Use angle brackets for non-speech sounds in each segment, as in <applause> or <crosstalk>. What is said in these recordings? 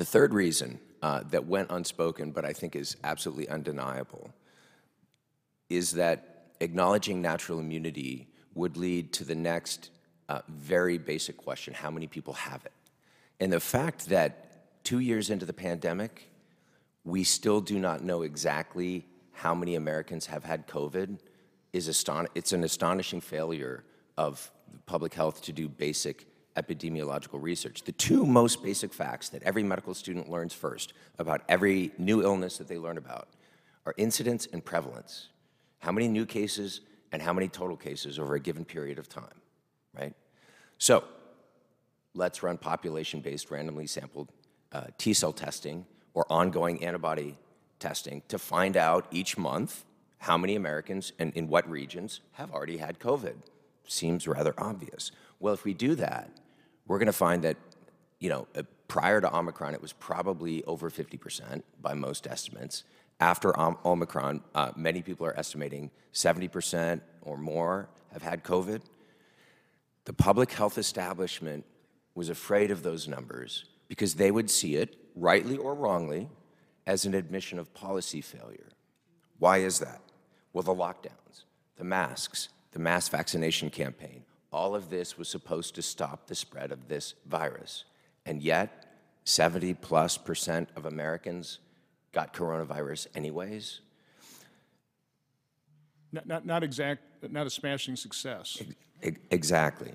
The third reason uh, that went unspoken, but I think is absolutely undeniable, is that acknowledging natural immunity would lead to the next uh, very basic question how many people have it? And the fact that two years into the pandemic, we still do not know exactly how many Americans have had COVID is aston- it's an astonishing failure of public health to do basic epidemiological research. The two most basic facts that every medical student learns first about every new illness that they learn about are incidence and prevalence. How many new cases and how many total cases over a given period of time, right? So let's run population-based randomly sampled uh, T cell testing or ongoing antibody testing to find out each month how many Americans and in what regions have already had COVID. Seems rather obvious. Well, if we do that, we're going to find that, you know, uh, prior to Omicron, it was probably over 50% by most estimates. After Omicron, uh, many people are estimating 70% or more have had COVID. The public health establishment was afraid of those numbers because they would see it, rightly or wrongly, as an admission of policy failure. Why is that? Well, the lockdowns, the masks, the mass vaccination campaign, all of this was supposed to stop the spread of this virus. And yet, 70 plus percent of Americans got coronavirus anyways. Not, not, not exact, not a smashing success. Exactly,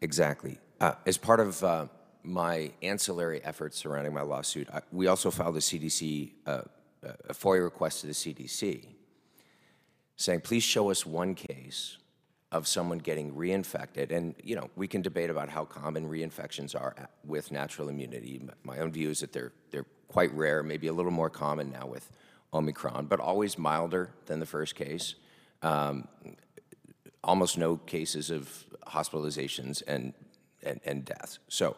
exactly. Uh, as part of uh, my ancillary efforts surrounding my lawsuit, I, we also filed a CDC, uh, a FOIA request to the CDC saying, please show us one case of someone getting reinfected. And, you know, we can debate about how common reinfections are with natural immunity. My own view is that they're, they're quite rare, maybe a little more common now with Omicron, but always milder than the first case. Um, almost no cases of hospitalizations and, and, and deaths. So,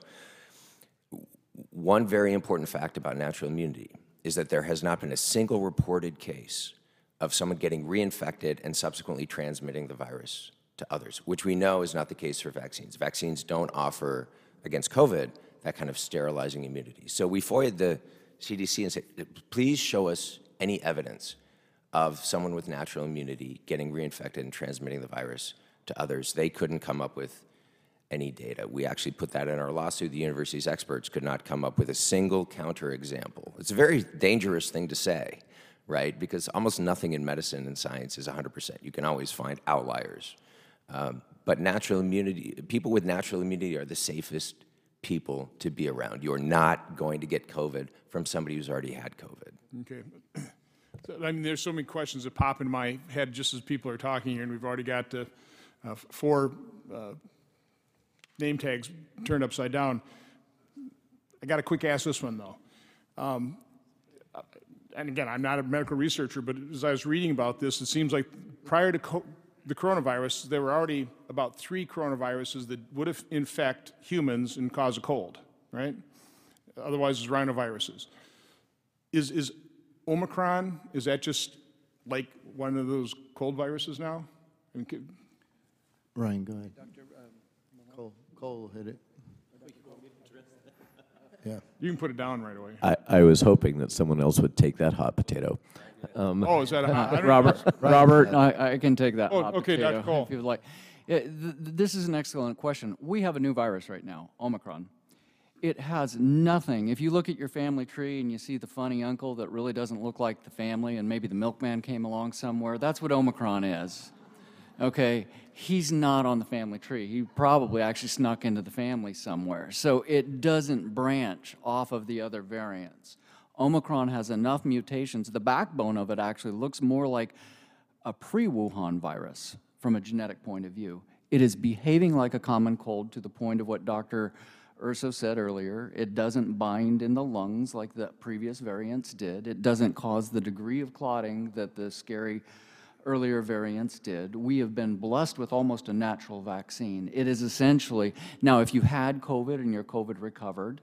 one very important fact about natural immunity is that there has not been a single reported case of someone getting reinfected and subsequently transmitting the virus to others, which we know is not the case for vaccines. Vaccines don't offer against COVID that kind of sterilizing immunity. So we FOIA'd the CDC and said, please show us any evidence of someone with natural immunity getting reinfected and transmitting the virus to others. They couldn't come up with any data. We actually put that in our lawsuit. The university's experts could not come up with a single counterexample. It's a very dangerous thing to say right? Because almost nothing in medicine and science is 100%. You can always find outliers. Um, but natural immunity, people with natural immunity are the safest people to be around. You're not going to get COVID from somebody who's already had COVID. Okay. <clears throat> So, I mean, there's so many questions that pop in my head just as people are talking here, and we've already got uh, uh, four uh, name tags turned upside down. I got to quick ask this one though. Um, and again, I'm not a medical researcher, but as I was reading about this, it seems like prior to the coronavirus, there were already about three coronaviruses that would infect humans and cause a cold, right? Otherwise, it's rhinoviruses. Is, is Omicron, is that just like one of those cold viruses now? I mean, Ryan, go ahead. Dr. Um, Cole, Cole hit it. Yeah. You can put it down right away. I, I was hoping that someone else would take that hot potato. Um, oh, is that a hot? Robert, <laughs> Robert, I, I can take that oh, hot okay, potato Dr. Cole. if you'd like. Yeah, th this is an excellent question. We have a new virus right now, Omicron. It has nothing. If you look at your family tree and you see the funny uncle that really doesn't look like the family, and maybe the milkman came along somewhere, that's what Omicron is okay, he's not on the family tree. He probably actually snuck into the family somewhere. So it doesn't branch off of the other variants. Omicron has enough mutations. The backbone of it actually looks more like a pre Wuhan virus from a genetic point of view. It is behaving like a common cold to the point of what Dr. Urso said earlier. It doesn't bind in the lungs like the previous variants did. It doesn't cause the degree of clotting that the scary earlier variants did. We have been blessed with almost a natural vaccine. It is essentially, now if you had COVID and your COVID recovered,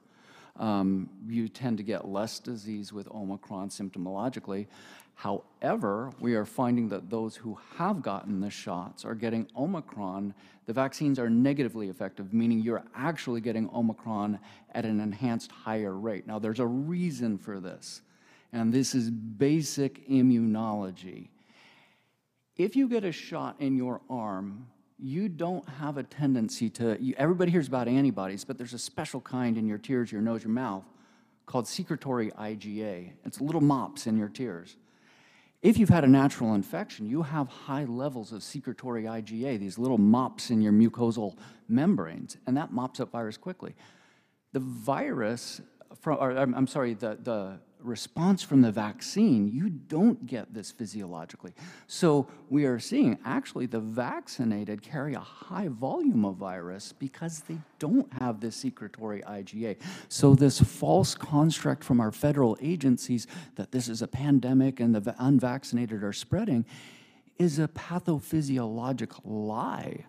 Um, you tend to get less disease with Omicron symptomologically. However, we are finding that those who have gotten the shots are getting Omicron. The vaccines are negatively effective, meaning you're actually getting Omicron at an enhanced higher rate. Now, there's a reason for this, and this is basic immunology. If you get a shot in your arm, you don't have a tendency to, you, everybody hears about antibodies, but there's a special kind in your tears, your nose, your mouth called secretory IgA. It's little mops in your tears. If you've had a natural infection, you have high levels of secretory IgA, these little mops in your mucosal membranes, and that mops up virus quickly. The virus, from, or I'm, I'm sorry, the, the response from the vaccine, you don't get this physiologically. So we are seeing actually the vaccinated carry a high volume of virus because they don't have this secretory IgA. So this false construct from our federal agencies that this is a pandemic and the unvaccinated are spreading is a pathophysiologic lie.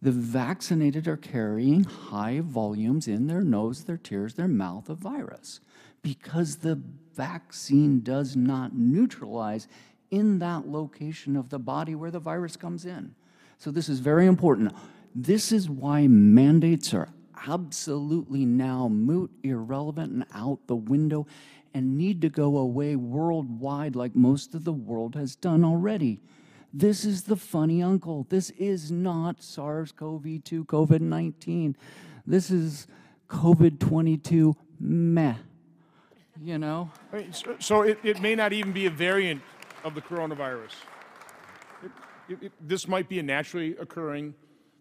The vaccinated are carrying high volumes in their nose, their tears, their mouth of virus because the vaccine does not neutralize in that location of the body where the virus comes in. So, this is very important. This is why mandates are absolutely now moot, irrelevant, and out the window and need to go away worldwide like most of the world has done already. This is the funny uncle. This is not SARS CoV 2, COVID 19. This is COVID 22 meh you know? So- it, it may not even be a variant of the coronavirus. It- it- This might be a naturally occurring,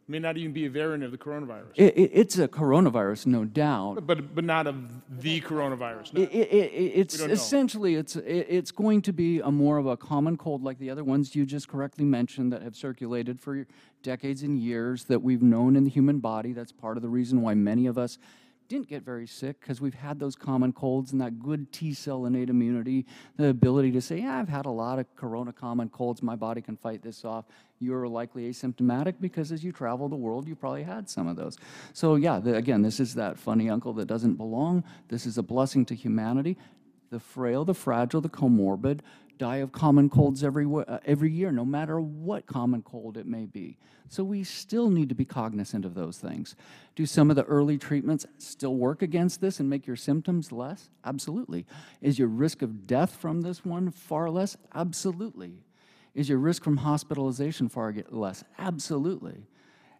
may not even be a variant of the coronavirus, It, it, it's a coronavirus, no doubt. but, but not of the coronavirus. It, it's essentially it's it, it's going to be a more of a common cold like the other ones you just correctly mentioned that have circulated for decades and years that we've known in the human body. That's part of the reason why many of us didn't get very sick because we've had those common colds and that good T cell innate immunity, the ability to say, yeah, I've had a lot of corona common colds, my body can fight this off. You're likely asymptomatic because as you travel the world, you probably had some of those. So, yeah, the, again, this is that funny uncle that doesn't belong. This is a blessing to humanity. The frail, the fragile, the comorbid die of common colds every, uh, every year, no matter what common cold it may be. So we still need to be cognizant of those things. Do some of the early treatments still work against this and make your symptoms less? Absolutely. Is your risk of death from this one far less? Absolutely. Is your risk from hospitalization far less? Absolutely.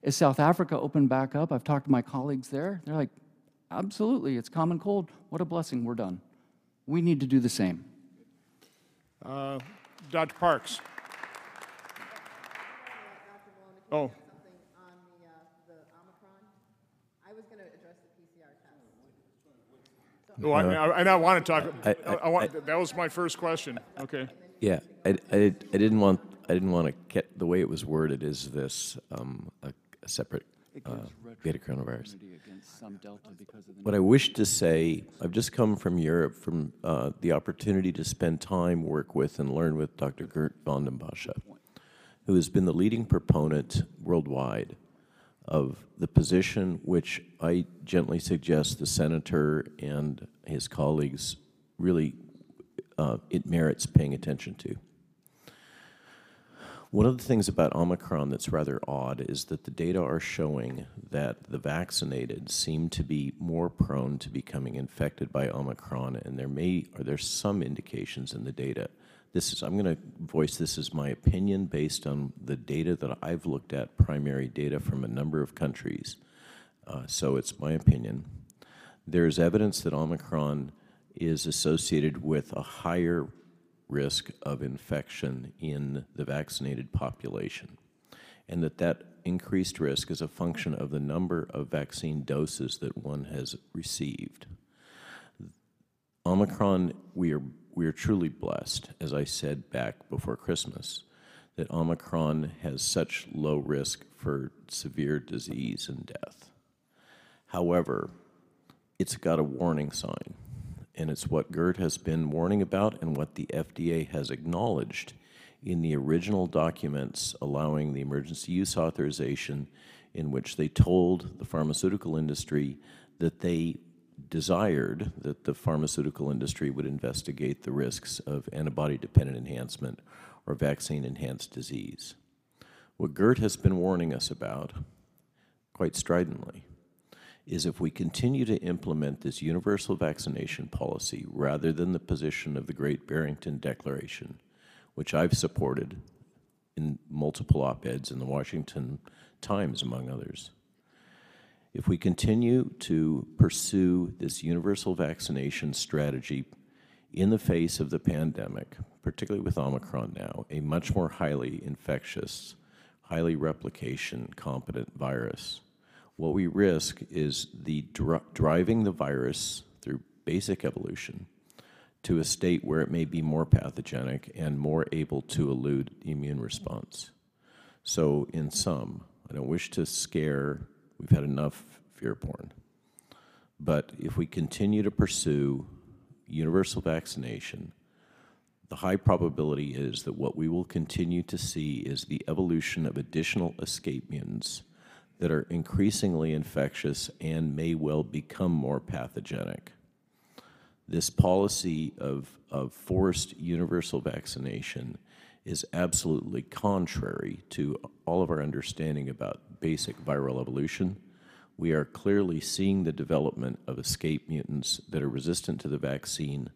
Is South Africa open back up? I've talked to my colleagues there. They're like, absolutely, it's common cold. What a blessing, we're done. We need to do the same. Uh, Dr. Parks? Oh, something on the, uh, the Omicron. I was gonna address the PCR test. no, I, I- and I want to talk, I- I I want, that was my first question, okay. Yeah, I, I, did- I didn't want, I didn't want to get, the way it was worded is this, um, a, a separate, uh, beta coronavirus. Some delta because of the What I wish to say, I've just come from Europe, from uh, the opportunity to spend time, work with, and learn with Dr. Gert van den Bosche, who has been the leading proponent worldwide of the position which I gently suggest the senator and his colleagues really, uh, it merits paying attention to. One of the things about Omicron that's rather odd is that the data are showing that the vaccinated seem to be more prone to becoming infected by Omicron, and there may or there's some indications in the data. This is I'm going to voice this as my opinion based on the data that I've looked at, primary data from a number of countries. Uh, so it's my opinion. There's evidence that Omicron is associated with a higher risk of infection in the vaccinated population, and that that increased risk is a function of the number of vaccine doses that one has received. Omicron, we are, we are truly blessed, as I said back before Christmas, that Omicron has such low risk for severe disease and death. However, it's got a warning sign and it's what Geert has been warning about and what the FDA has acknowledged in the original documents allowing the emergency use authorization, in which they told the pharmaceutical industry that they desired that the pharmaceutical industry would investigate the risks of antibody-dependent enhancement or vaccine-enhanced disease. What Geert has been warning us about, quite stridently, is if we continue to implement this universal vaccination policy rather than the position of the Great Barrington Declaration, which I've supported in multiple op-eds in the Washington Times, among others, if we continue to pursue this universal vaccination strategy in the face of the pandemic, particularly with Omicron now, a much more highly infectious, highly replication competent virus, what we risk is the dri- driving the virus through basic evolution to a state where it may be more pathogenic and more able to elude immune response. So, in sum, I don't wish to scare, we've had enough fear porn. But if we continue to pursue universal vaccination, the high probability is that what we will continue to see is the evolution of additional escape mutants that are increasingly infectious and may well become more pathogenic. This policy of, of forced universal vaccination is absolutely contrary to all of our understanding about basic viral evolution. We are clearly seeing the development of escape mutants that are resistant to the vaccine.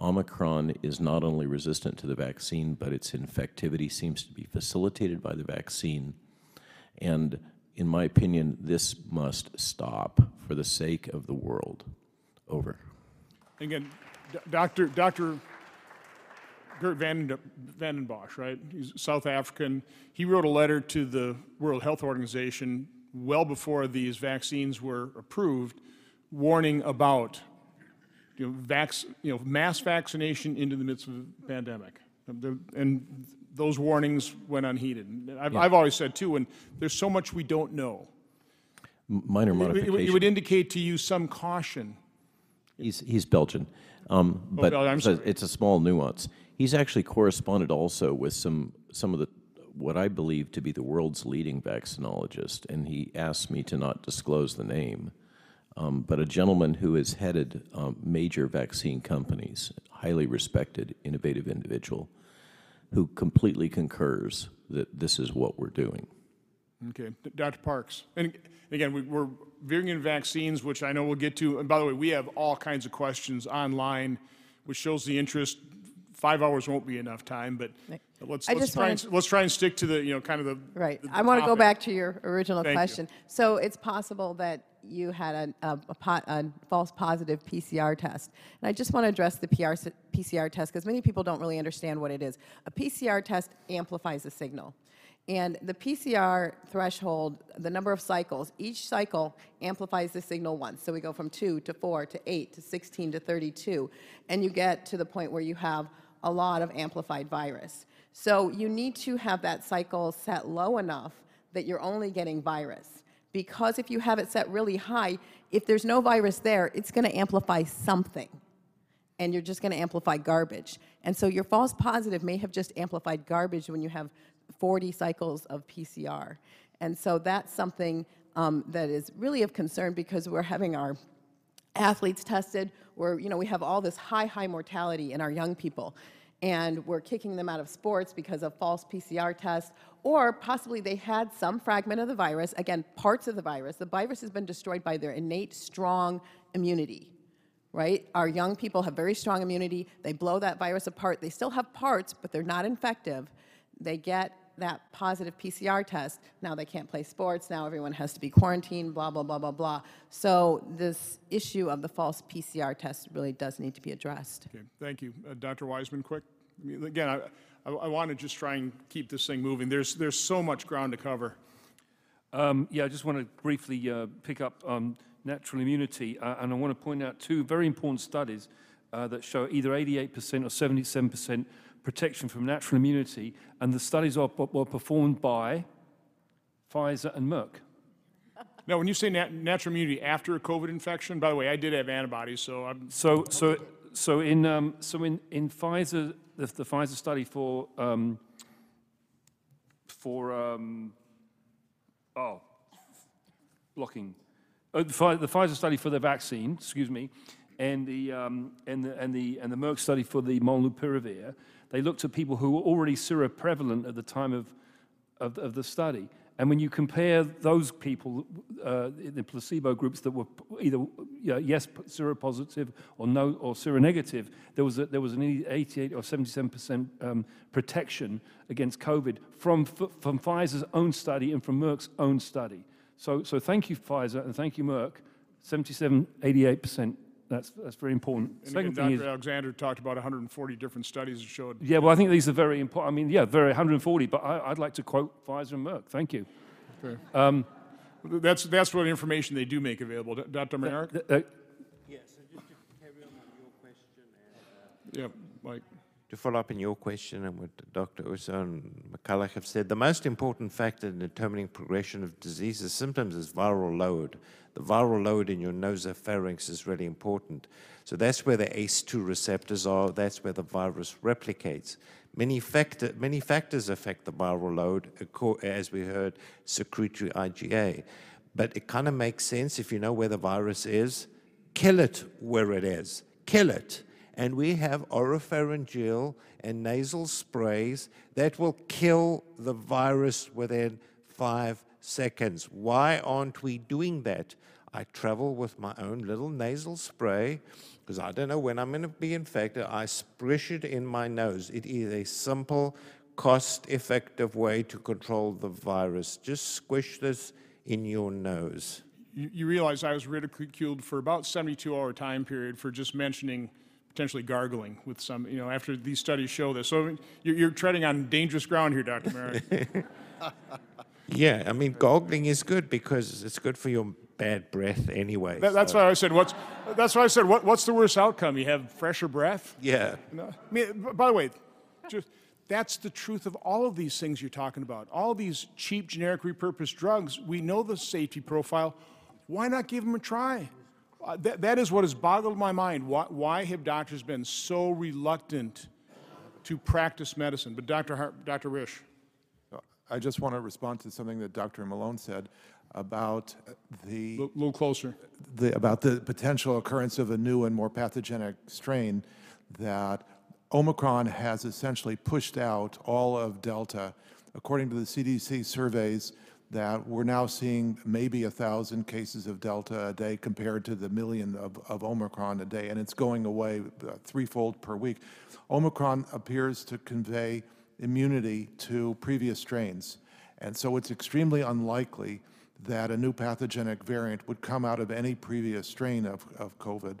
Omicron is not only resistant to the vaccine, but its infectivity seems to be facilitated by the vaccine. And in my opinion, this must stop for the sake of the world. Over. Again, Dr. Dr. Gert Van den Bosch, right? He's South African. He wrote a letter to the World Health Organization well before these vaccines were approved, warning about you know, vac- you know, mass vaccination into the midst of a pandemic. And those warnings went unheeded. I've, I've always said too, and there's so much we don't know. M- Minor It would- It would- it modification. would indicate to you some caution. He's, he's Belgian. Um, but oh, I'm it's a- sorry. it's a small nuance. He's actually corresponded also with some, some of the, what I believe to be the world's leading vaccinologist, and he asked me to not disclose the name. Um, but a gentleman who has headed um, major vaccine companies, highly respected, innovative individual, who completely concurs that this is what we're doing. Okay, Dr. Parks. And again, we- we're veering in vaccines, which I know we'll get to. And by the way, we have all kinds of questions online, which shows the interest. Five hours won't be enough time, but let's, let's just try, and, wanted- let's try and stick to the, you know, kind of the. Right. the- I the want to go back to your original Thank you. question. So it's possible that you had a, a, a, a false positive PCR test. And I just want to address the PR, PCR test because many people don't really understand what it is. A PCR test amplifies the signal. And the PCR threshold, the number of cycles, each cycle amplifies the signal once. So we go from 2 to 4 to 8 to 16 to 32. And you get to the point where you have a lot of amplified virus. So you need to have that cycle set low enough that you're only getting virus. Because if you have it set really high, if there's no virus there, it's going to amplify something. And you're just going to amplify garbage. And so your false positive may have just amplified garbage when you have 40 cycles of PCR. And so that's something um, that is really of concern because we're having our athletes tested where you know we have all this high high mortality in our young people and we're kicking them out of sports because of false PCR tests or possibly they had some fragment of the virus again parts of the virus. The virus has been destroyed by their innate strong immunity right? Our young people have very strong immunity. They blow that virus apart. They still have parts but they're not infective. They get that positive PCR test. Now they can't play sports. Now everyone has to be quarantined, blah, blah, blah, blah, blah. So this issue of the false PCR test really does need to be addressed. Okay, thank you. Uh, Dr. Wiseman, quick? I mean, Again, I, I, I want to just try and keep this thing moving. There's, there's so much ground to cover. Um, yeah, I just want to briefly uh, pick up on natural immunity, uh, and I want to point out two very important studies uh, that show either 88% or 77% protection from natural immunity, and the studies are, were performed by Pfizer and Merck. Now, when you say nat- natural immunity after a COVID infection, by the way, I did have antibodies, so I'm, So, so, so in, um, so in, in Pfizer, the, the Pfizer study for, um, for, um, oh, blocking. uh, the Pfi- the Pfizer study for the vaccine, excuse me, and the, um, and the, and the, and the Merck study for the molnupiravir, they looked at people who were already seroprevalent at the time of, of, of the study. And when you compare those people, uh, in the placebo groups that were either you know, yes seropositive or no or seronegative, there was a, there was an 88 or 77 percent um, protection against COVID from from Pfizer's own study and from Merck's own study. So so thank you Pfizer and thank you Merck. 77, 88 percent. That's that's very important. And Second again, thing is. Dr. Alexander talked about 140 different studies that showed Yeah, well, I think these are very important. I mean, yeah, very 140, but I, I'd like to quote Pfizer and Merck. Thank you. That's, that's what information they do make available. Dr. Maynard? Th- uh, Yes, so just to carry on on your question and Yeah, Mike. To follow up on your question and what Dr. Urso and McCullough have said, the most important factor in determining progression of disease and symptoms is viral load. The viral load in your nasopharynx is really important. So that's where the ACE2 receptors are. That's where the virus replicates. Many, factor, many factors affect the viral load, as we heard, secretory IgA. But it kind of makes sense if you know where the virus is, kill it where it is. Kill it and we have oropharyngeal and nasal sprays that will kill the virus within five seconds. Why aren't we doing that? I travel with my own little nasal spray because I don't know when I'm going to be infected. I sprish it in my nose. It is a simple, cost effective way to control the virus. Just squish this in your nose. You, you realize I was ridiculed for about 72 hour time period for just mentioning potentially gargling with some, you know, after these studies show this. So you're, you're treading on dangerous ground here, Dr. Marik. <laughs> Yeah, I mean, gargling is good because it's good for your bad breath anyway. That, that's so- why I said, what's, that's why I said, what, what's the worst outcome? You have fresher breath? Yeah. No. I mean, by the way, just, that's the truth of all of these things you're talking about. All these cheap, generic, repurposed drugs, we know the safety profile. Why not give them a try? Uh, that, that is what has boggled my mind. Why, why have doctors been so reluctant to practice medicine? But Dr. Hart, Dr. Risch, I just want to respond to something that Dr. Malone said about a the, little closer. the, about the potential occurrence of a new and more pathogenic strain, that Omicron has essentially pushed out all of Delta. According to the CDC surveys, that we're now seeing maybe a thousand cases of Delta a day compared to the million of, of Omicron a day, and it's going away uh, threefold per week. Omicron appears to convey immunity to previous strains, and so it's extremely unlikely that a new pathogenic variant would come out of any previous strain of, of COVID.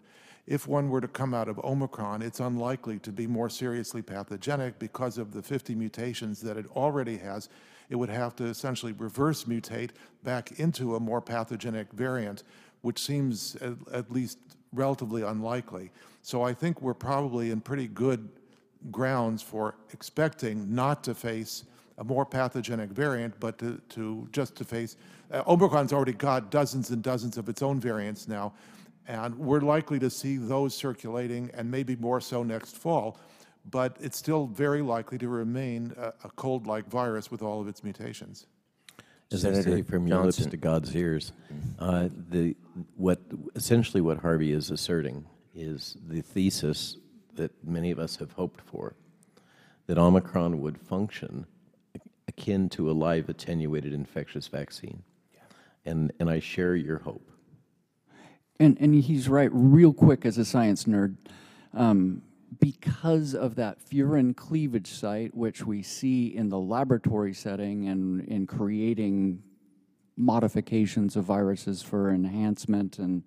If one were to come out of Omicron, it's unlikely to be more seriously pathogenic because of the 50 mutations that it already has. It would have to essentially reverse mutate back into a more pathogenic variant, which seems at, at least relatively unlikely. So I think we're probably in pretty good grounds for expecting not to face a more pathogenic variant, but to, to just to face, uh, Omicron's already got dozens and dozens of its own variants now, and we're likely to see those circulating and maybe more so next fall. But it's still very likely to remain a, a cold-like virus with all of its mutations. As I say, from your lips to God's ears, uh, the what essentially what Harvey is asserting is the thesis that many of us have hoped for, that Omicron would function akin to a live attenuated infectious vaccine, and and I share your hope. And, and he's right, real quick as a science nerd. Um, because of that furin cleavage site, which we see in the laboratory setting and in creating modifications of viruses for enhancement and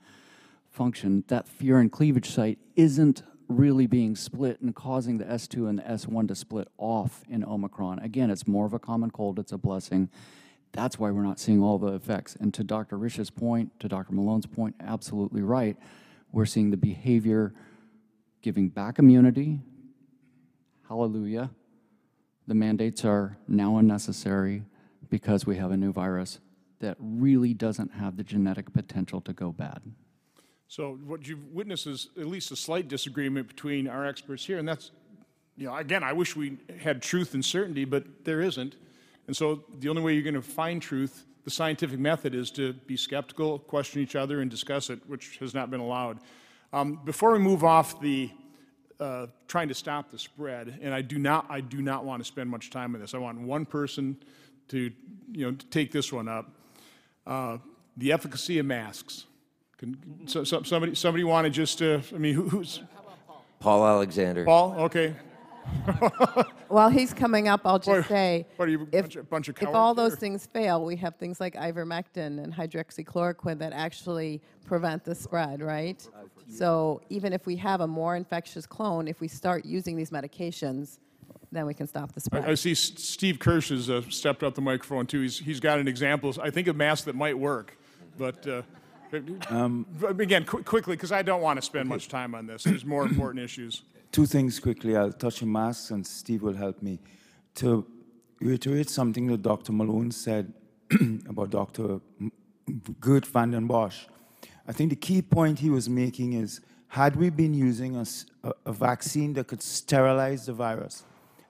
function, that furin cleavage site isn't really being split and causing the S2 and the S1 to split off in Omicron. Again, it's more of a common cold, it's a blessing. That's why we're not seeing all the effects. And to Dr. Risch's point, to Dr. Malone's point, absolutely right. We're seeing the behavior giving back immunity. Hallelujah. The mandates are now unnecessary because we have a new virus that really doesn't have the genetic potential to go bad. So what you've witnessed is at least a slight disagreement between our experts here, and that's, you know, again, I wish we had truth and certainty, but there isn't. And so the only way you're going to find truth the scientific method is to be skeptical, question each other, and discuss it, which has not been allowed. Um, Before we move off the, uh, trying to stop the spread, and I do not, I do not want to spend much time on this. I want one person to, you know, to take this one up. Uh, The efficacy of masks. Can, so, so- somebody, somebody want to just, uh, I mean, who- who's, Paul Alexander. Paul? Okay. <laughs> While he's coming up, I'll What- just say, what are you, if, bunch of- bunch of if all cowards those here? things fail, we have things like ivermectin and hydroxychloroquine that actually prevent the spread, right? So even if we have a more infectious clone, if we start using these medications, then we can stop the I, I see S- Steve Kirsch has uh, stepped up the microphone too. He's, he's got an example, I think, of mask that might work. But, uh, but again, qu- quickly, because I don't want to spend much time on this. There's more important issues. Two things quickly. I'll touch on masks, and Steve will help me. To reiterate something that Dr. Malone said <clears throat> about Dr. Geert Vanden Bossche, I think the key point he was making is had we been using a vaccine that could sterilize the virus,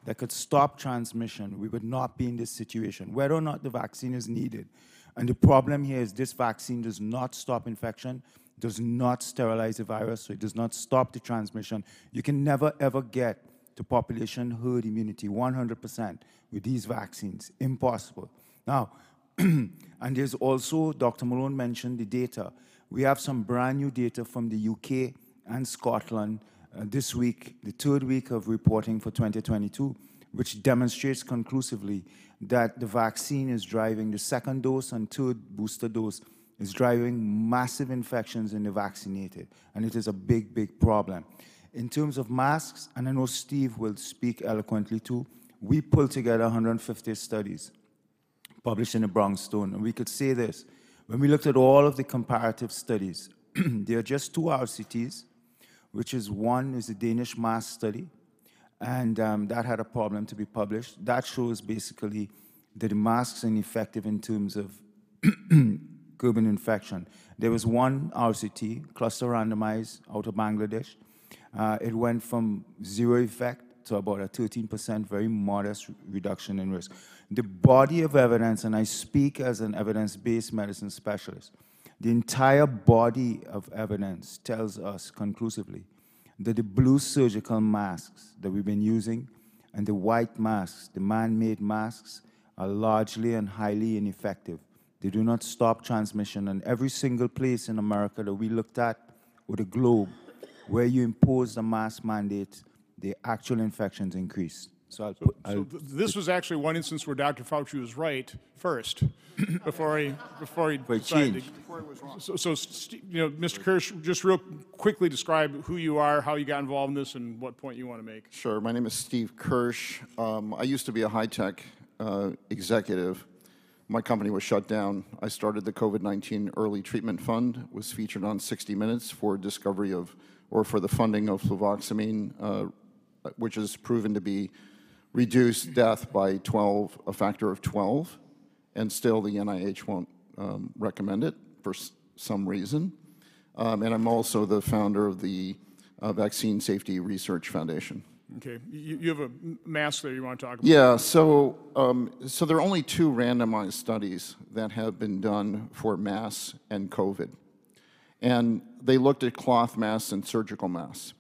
that could stop transmission, we would not be in this situation, whether or not the vaccine is needed. And the problem here is this vaccine does not stop infection, does not sterilize the virus, so it does not stop the transmission. You can never, ever get to population herd immunity 100% with these vaccines. Impossible. Now, <clears throat> and there's also, Dr. Malone mentioned the data. We have some brand new data from the UK and Scotland uh, this week, the third week of reporting for 2022, which demonstrates conclusively that the vaccine is driving the second dose and third booster dose is driving massive infections in the vaccinated, and it is a big, big problem. In terms of masks, and I know Steve will speak eloquently too, we pulled together 150 studies published in the Brownstone. And we could say this when we looked at all of the comparative studies, <clears throat> there are just two RCTs, which is one is a Danish mask study, and um, that had a problem to be published. That shows basically that the masks are ineffective in terms of <clears throat> curbing infection. There was one RCT, cluster randomized, out of Bangladesh. Uh, it went from zero effect to about a 13%, very modest reduction in risk. The body of evidence, and I speak as an evidence-based medicine specialist, the entire body of evidence tells us conclusively that the blue surgical masks that we've been using and the white masks, the man-made masks, are largely and highly ineffective. They do not stop transmission, and every single place in America that we looked at with the globe where you impose the mask mandate, the actual infections increase. So I'll put, So I'll, th- this was actually one instance where Dr. Fauci was right first, <coughs> before he, before he he decided. changed. to- So, so, St- you know, Mr. Kirsch, just real quickly describe who you are, how you got involved in this, and what point you want to make. Sure. My name is Steve Kirsch. Um, I used to be a high tech uh, executive. My company was shut down. I started the COVID 19 Early Treatment Fund, was featured on 60 Minutes for discovery of, or for the funding of fluvoxamine, uh, which has proven to be reduced death by 12, a factor of 12, and still the NIH won't um, recommend it for some reason. Um, and I'm also the founder of the uh, Vaccine Safety Research Foundation. Okay, you, you have a mask there you want to talk about? Yeah, so, um, so there are only two randomized studies that have been done for masks and COVID. And they looked at cloth masks and surgical masks.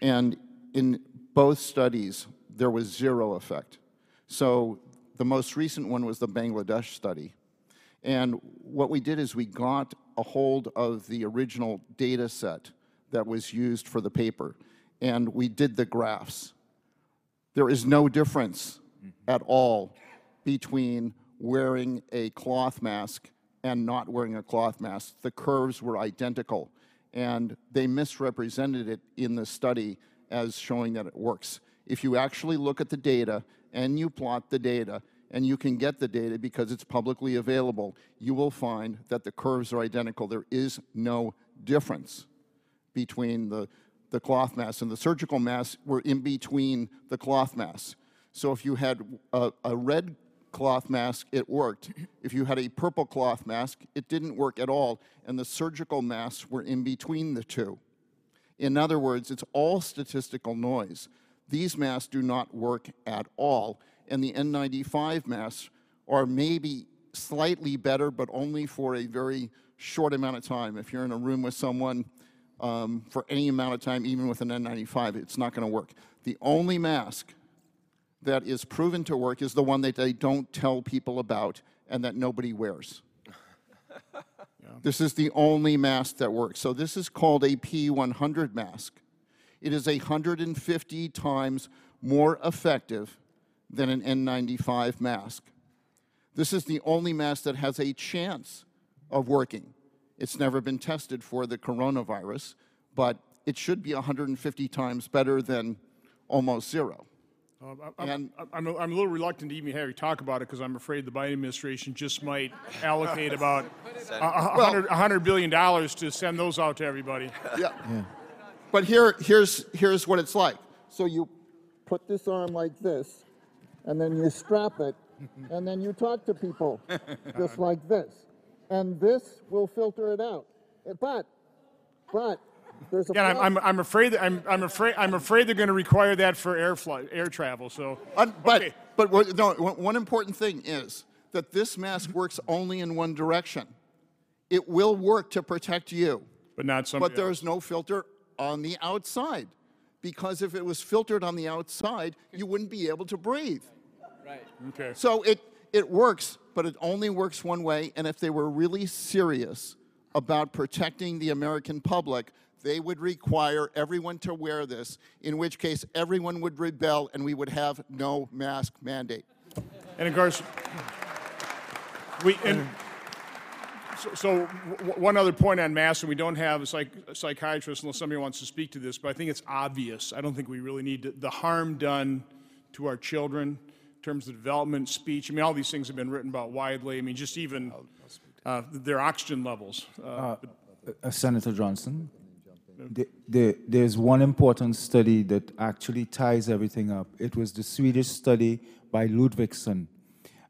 And in both studies, there was zero effect. So the most recent one was the Bangladesh study. And what we did is we got a hold of the original data set that was used for the paper, and we did the graphs. There is no difference mm-hmm. at all between wearing a cloth mask and not wearing a cloth mask. The curves were identical, and they misrepresented it in the study as showing that it works. If you actually look at the data and you plot the data, and you can get the data because it's publicly available, you will find that the curves are identical. There is no difference between the, the cloth mask and the surgical masks were in between the cloth masks. So if you had a, a red cloth mask, it worked. If you had a purple cloth mask, it didn't work at all, and the surgical masks were in between the two. In other words, it's all statistical noise. These masks do not work at all, and the N95 masks are maybe slightly better, but only for a very short amount of time. If you're in a room with someone um, for any amount of time, even with an N95, it's not going to work. The only mask that is proven to work is the one that they don't tell people about and that nobody wears. <laughs> This is the only mask that works. So this is called a P100 mask. It is 150 times more effective than an N95 mask. This is the only mask that has a chance of working. It's never been tested for the coronavirus, but it should be 150 times better than almost zero. Uh, I- I'm, And- I'm, a- I'm a little reluctant to even have you talk about it because I'm afraid the Biden administration just might <laughs> allocate about a- a a hundred, a hundred billion dollars to send those out to everybody. Yeah. But here, here's, here's what it's like. So you put this arm like this, and then you strap it, and then you talk to people <laughs> just like this. And this will filter it out. Uh, but, but, there's a Again, I'm. I'm, I'm afraid that, I'm, I'm afraid, I'm afraid they're going to require that for air flight, air travel, so. Un- but Okay. but what, no, one one important thing is that this mask works only in one direction. It will work to protect you, But not somebody but there's no filter on the outside. Because if it was filtered on the outside, you wouldn't be able to breathe. Right. Okay. So it, it works, but it only works one way. And if they were really serious about protecting the American public, they would require everyone to wear this, in which case everyone would rebel and we would have no mask mandate. And of course, we, and so, so one other point on masks, and we don't have a psych, a psychiatrist unless somebody wants to speak to this, but I think it's obvious. I don't think we really need to, the harm done to our children terms of development, speech. I mean, all these things have been written about widely. I mean, just even uh, their oxygen levels. Uh, Uh, Senator Johnson, the, the, there's one important study that actually ties everything up. It was the Swedish study by Ludvigsson,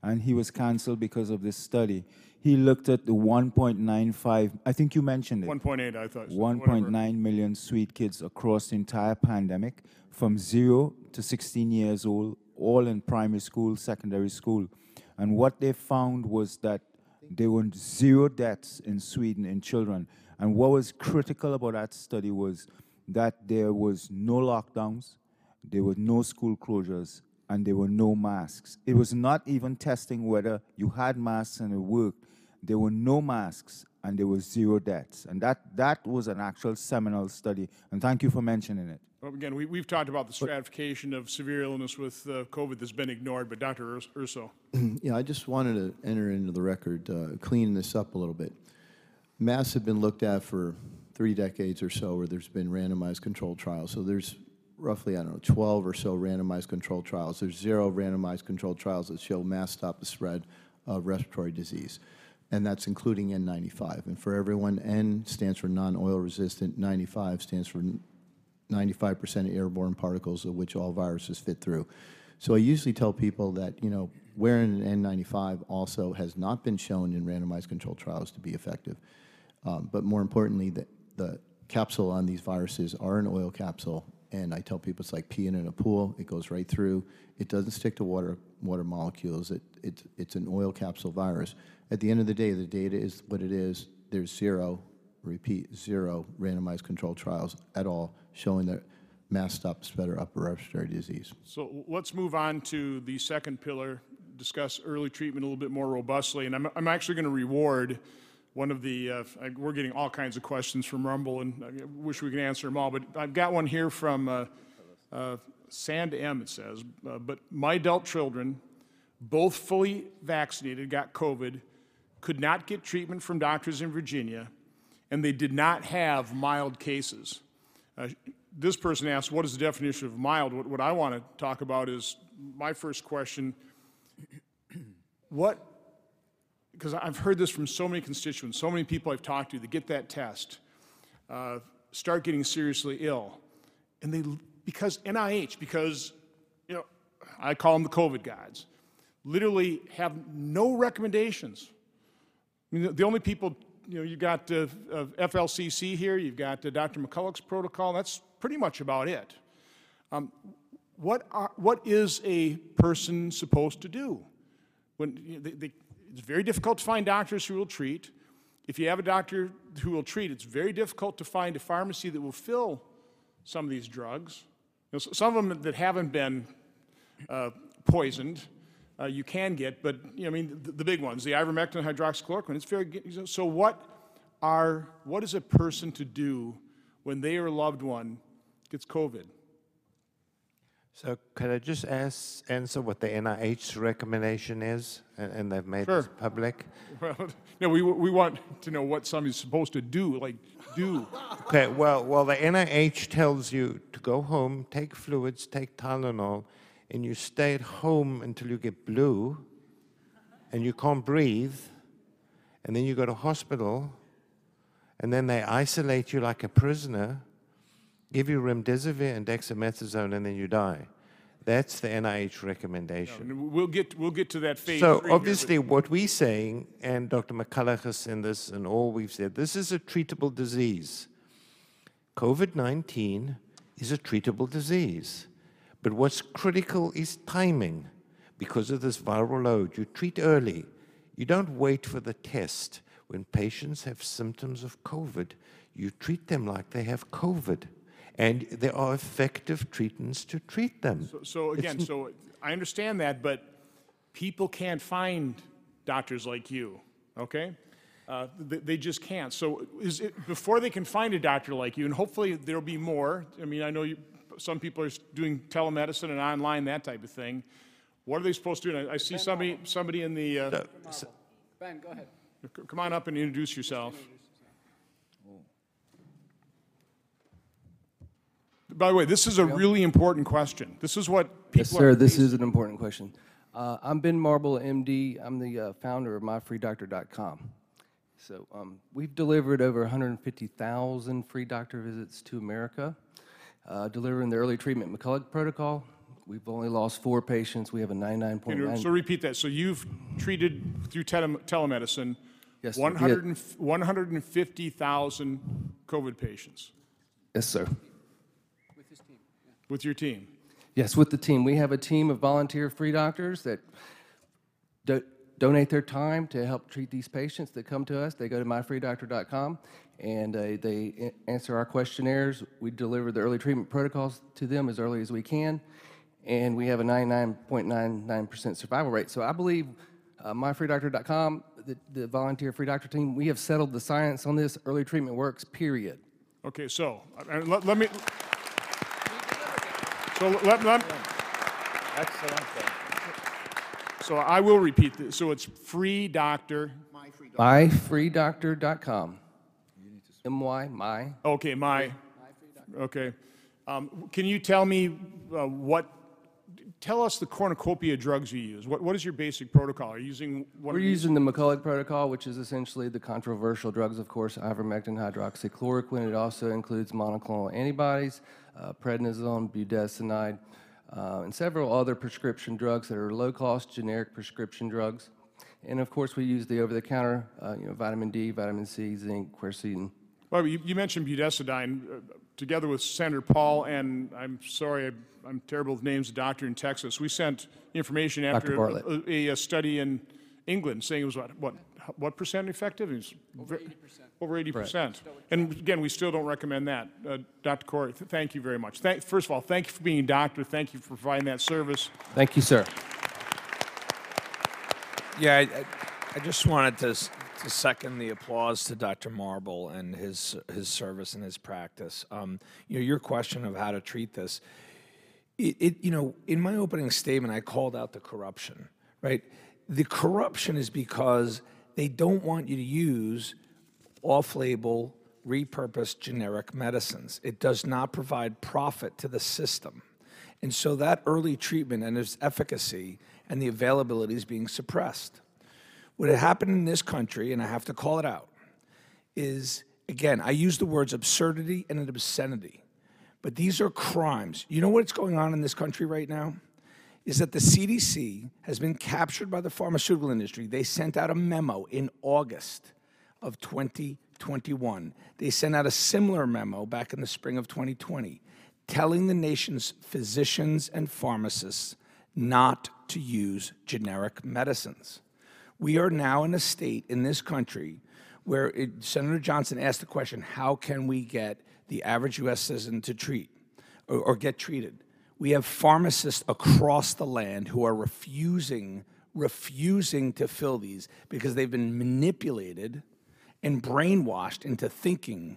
and he was canceled because of this study. He looked at the 1.95, I think you mentioned it. 1.8, I thought. 1.9 million Swede kids across the entire pandemic, from zero to 16 years old, all in primary school, secondary school. And what they found was that there were zero deaths in Sweden in children. And what was critical about that study was that there was no lockdowns, there were no school closures, and there were no masks. It was not even testing whether you had masks and it worked. There were no masks and there was zero deaths. And that, that was an actual seminal study. And thank you for mentioning it. Well, Again, we, we've talked about the stratification of severe illness with uh, COVID that's been ignored, but Dr. Urs- Urso. <clears throat> Yeah, I just wanted to enter into the record, uh, clean this up a little bit. Masks have been looked at for three decades or so, where there's been randomized controlled trials. So there's roughly, I don't know, 12 or so randomized controlled trials. There's zero randomized controlled trials that show masks stop the spread of respiratory disease, and that's including N95. And for everyone, N stands for non-oil resistant, 95 stands for 95% of airborne particles of which all viruses fit through. So I usually tell people that, you know, wearing an N95 also has not been shown in randomized controlled trials to be effective. Um, but more importantly, the, the capsule on these viruses are an oil capsule. And I tell people it's like peeing in a pool. It goes right through. It doesn't stick to water, water molecules. It, it, it's an oil capsule virus. At the end of the day, the data is what it is. There's zero, repeat, zero randomized controlled trials at all showing that mass stop the spread of upper respiratory disease. So let's move on to the second pillar, discuss early treatment a little bit more robustly. And I'm, I'm actually going to reward one of the, uh, we're getting all kinds of questions from Rumble, and I wish we could answer them all, but I've got one here from uh, uh, Sand M, it says, uh, but my adult children, both fully vaccinated, got COVID, could not get treatment from doctors in Virginia, and they did not have mild cases. Uh, This person asked, what is the definition of mild? What, what I want to talk about is, my first question, <clears throat> what, because I've heard this from so many constituents, so many people I've talked to that get that test, uh, start getting seriously ill, and they, because NIH, because, you know, I call them the COVID gods, literally have no recommendations. I mean, the- only people, you know, you got uh, FLCC here, you've got uh, Dr. McCullough's protocol, that's pretty much about it. Um, what, are, what is a person supposed to do? When you know, they, they, It's very difficult to find doctors who will treat. If you have a doctor who will treat, it's very difficult to find a pharmacy that will fill some of these drugs. Know, some of them that haven't been uh, poisoned, uh, you can get, but you know, I mean, the, the big ones, the ivermectin, hydroxychloroquine. It's very so. What are what is a person to do when they or a loved one gets COVID? So could I just ask, answer what the NIH recommendation is, and, and they've made Sure. this public? <laughs> Well, no, we we want to know what somebody's supposed to do, like do. Okay, well, well, the NIH tells you go home, take fluids, take Tylenol, and you stay at home until you get blue, and you can't breathe, and then you go to hospital, and then they isolate you like a prisoner, give you remdesivir and dexamethasone, and then you die. That's the NIH recommendation. And we'll get we'll get to that phase. So three here, but- obviously, what we're saying, and Dr. McCullough has said this, and all we've said, this is a treatable disease. COVID-19 is a treatable disease. But what's critical is timing. Because of this viral load, you treat early. You don't wait for the test. When patients have symptoms of COVID, you treat them like they have COVID. And there are effective treatments to treat them. So, so again, so I understand that, but people can't find doctors like you, okay? Uh, they, they just can't. So is it, before they can find a doctor like you, and hopefully there'll be more, I mean, I know you, some people are doing telemedicine and online, that type of thing. What are they supposed to do? And I, I see somebody, somebody in the, uh, Ben, go ahead. come on up and introduce yourself. By the way, this is a really important question. This is what people Yes, are sir, this is an important question. Uh, I'm Ben Marble, MD. I'm the uh, founder of MyFreeDoctor.com. So um, we've delivered over 150,000 free doctor visits to America, uh, delivering the early treatment McCullough protocol. We've only lost four patients. We have a Can you- 99.9. So repeat that. So you've treated through tele- telemedicine Yes, 100 and 150,000 COVID patients Yes, sir. with your team. Yes, with the team. We have a team of volunteer free doctors that do- donate their time to help treat these patients that come to us. They go to myfreedoctor.com and uh, they answer our questionnaires. We deliver the early treatment protocols to them as early as we can, and we have a 99.99% survival rate. So I believe uh, myfreedoctor.com, the, the volunteer free doctor team, we have settled the science on this. Early treatment works, period. Okay, so uh, let, let me. So let, let, so I will repeat this. So it's free doctor. Myfreedoctor.com. M-Y, my. Okay, my. Okay. Um, can you tell me uh, what? Tell us the cornucopia drugs you use. What, what is your basic protocol? Are you using one We're of these? using the McCullough protocol, which is essentially the controversial drugs, of course, ivermectin, hydroxychloroquine. It also includes monoclonal antibodies, uh, prednisone, budesonide, uh, and several other prescription drugs that are low-cost generic prescription drugs. And of course, we use the over-the-counter, uh, you know, vitamin D, vitamin C, zinc, quercetin. Well, you, you mentioned budesonide, uh, together with Senator Paul, and I'm sorry, I'm, I'm terrible with names, a doctor in Texas. We sent information after a, a, a study in England saying it was what, what, what percent effective? It was over 80%. Over 80%. And again, we still don't recommend that. Uh, Dr. Kory, th- thank you very much. Thank, first of all, thank you for being a doctor. Thank you for providing that service. Thank you, sir. Yeah, I, I- I just wanted to, s- to second the applause to Dr. Marble and his, his service and his practice. Um, you know, your question of how to treat this, it, it, you know, in my opening statement, I called out the corruption, right? The corruption is because they don't want you to use off-label, repurposed generic medicines. It does not provide profit to the system. And so that early treatment and its efficacy and the availability is being suppressed. What had happened in this country, and I have to call it out, is again, I use the words absurdity and an obscenity, but these are crimes. You know what's going on in this country right now? Is that the CDC has been captured by the pharmaceutical industry. They sent out a memo in August of 2021. They sent out a similar memo back in the spring of 2020 telling the nation's physicians and pharmacists not to use generic medicines. We are now in a state in this country where it, Senator Johnson asked the question, how can we get the average U.S. citizen to treat or, or get treated? We have pharmacists across the land who are refusing, refusing to fill these because they've been manipulated and brainwashed into thinking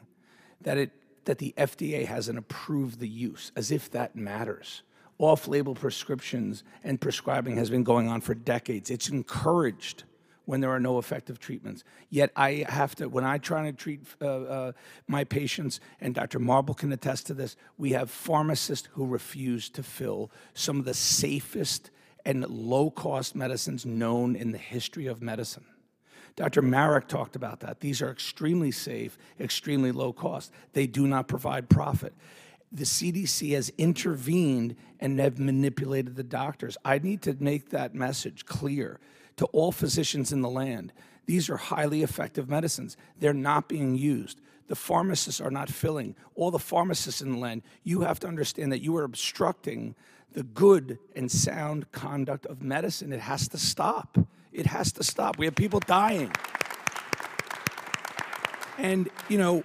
that it that the FDA hasn't approved the use, as if that matters. Off-label prescriptions and prescribing has been going on for decades. It's encouraged when there are no effective treatments. Yet I have to, when I try to treat uh, uh, my patients, and Dr. Marble can attest to this, we have pharmacists who refuse to fill some of the safest and low-cost medicines known in the history of medicine. Dr. Marik talked about that. These are extremely safe, extremely low cost. They do not provide profit. The CDC has intervened and have manipulated the doctors. I need to make that message clear to all physicians in the land. These are highly effective medicines. They're not being used. The pharmacists are not filling. All the pharmacists in the land, you have to understand that you are obstructing the good and sound conduct of medicine. It has to stop. It has to stop. We have people dying. And, you know,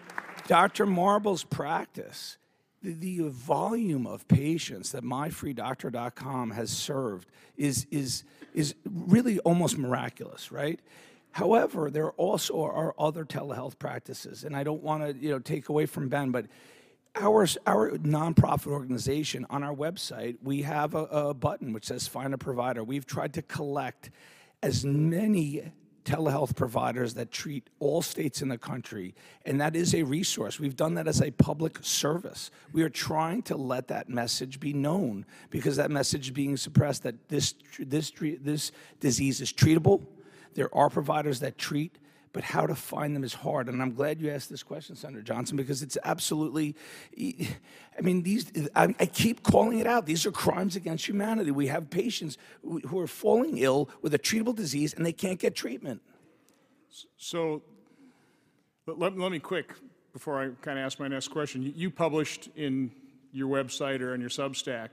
Dr. Marble's practice, the, the volume of patients that myfreedoctor.com has served is, is, is really almost miraculous, right? However, there also are other telehealth practices, and I don't want to, you know, take away from Ben, but our, our nonprofit organization on our website, we have a, a button which says find a provider. We've tried to collect as many telehealth providers that treat all states in the country, and that is a resource. We've done that as a public service. We are trying to let that message be known because that message is being suppressed that this, this, this disease is treatable. There are providers that treat, but how to find them is hard. And I'm glad you asked this question, Senator Johnson, because it's absolutely, I mean, these, I, I, keep calling it out. These are crimes against humanity. We have patients who are falling ill with a treatable disease and they can't get treatment. So let, let me quick, before I kind of ask my next question, you, you, published in your website or on your Substack,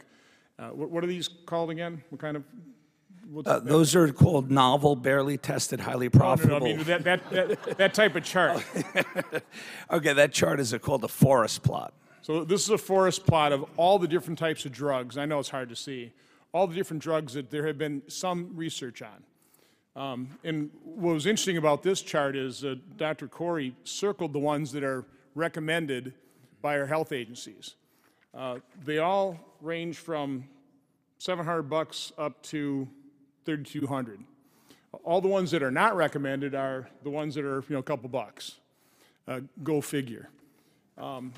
uh, what, what are these called again? What kind of uh, those are called novel, barely tested, highly profitable. Oh, no, no, I mean that, that, that, that type of chart. <laughs> okay, that chart is called a forest plot. So this is a forest plot of all the different types of drugs. I know it's hard to see. All the different drugs that there have been some research on. Um, and what was interesting about this chart is uh, Dr. Kory circled the ones that are recommended by our health agencies. Uh, they all range from 700 bucks up to 3,200. All the ones that are not recommended are the ones that are, you know, a couple bucks. Uh, go figure. Um,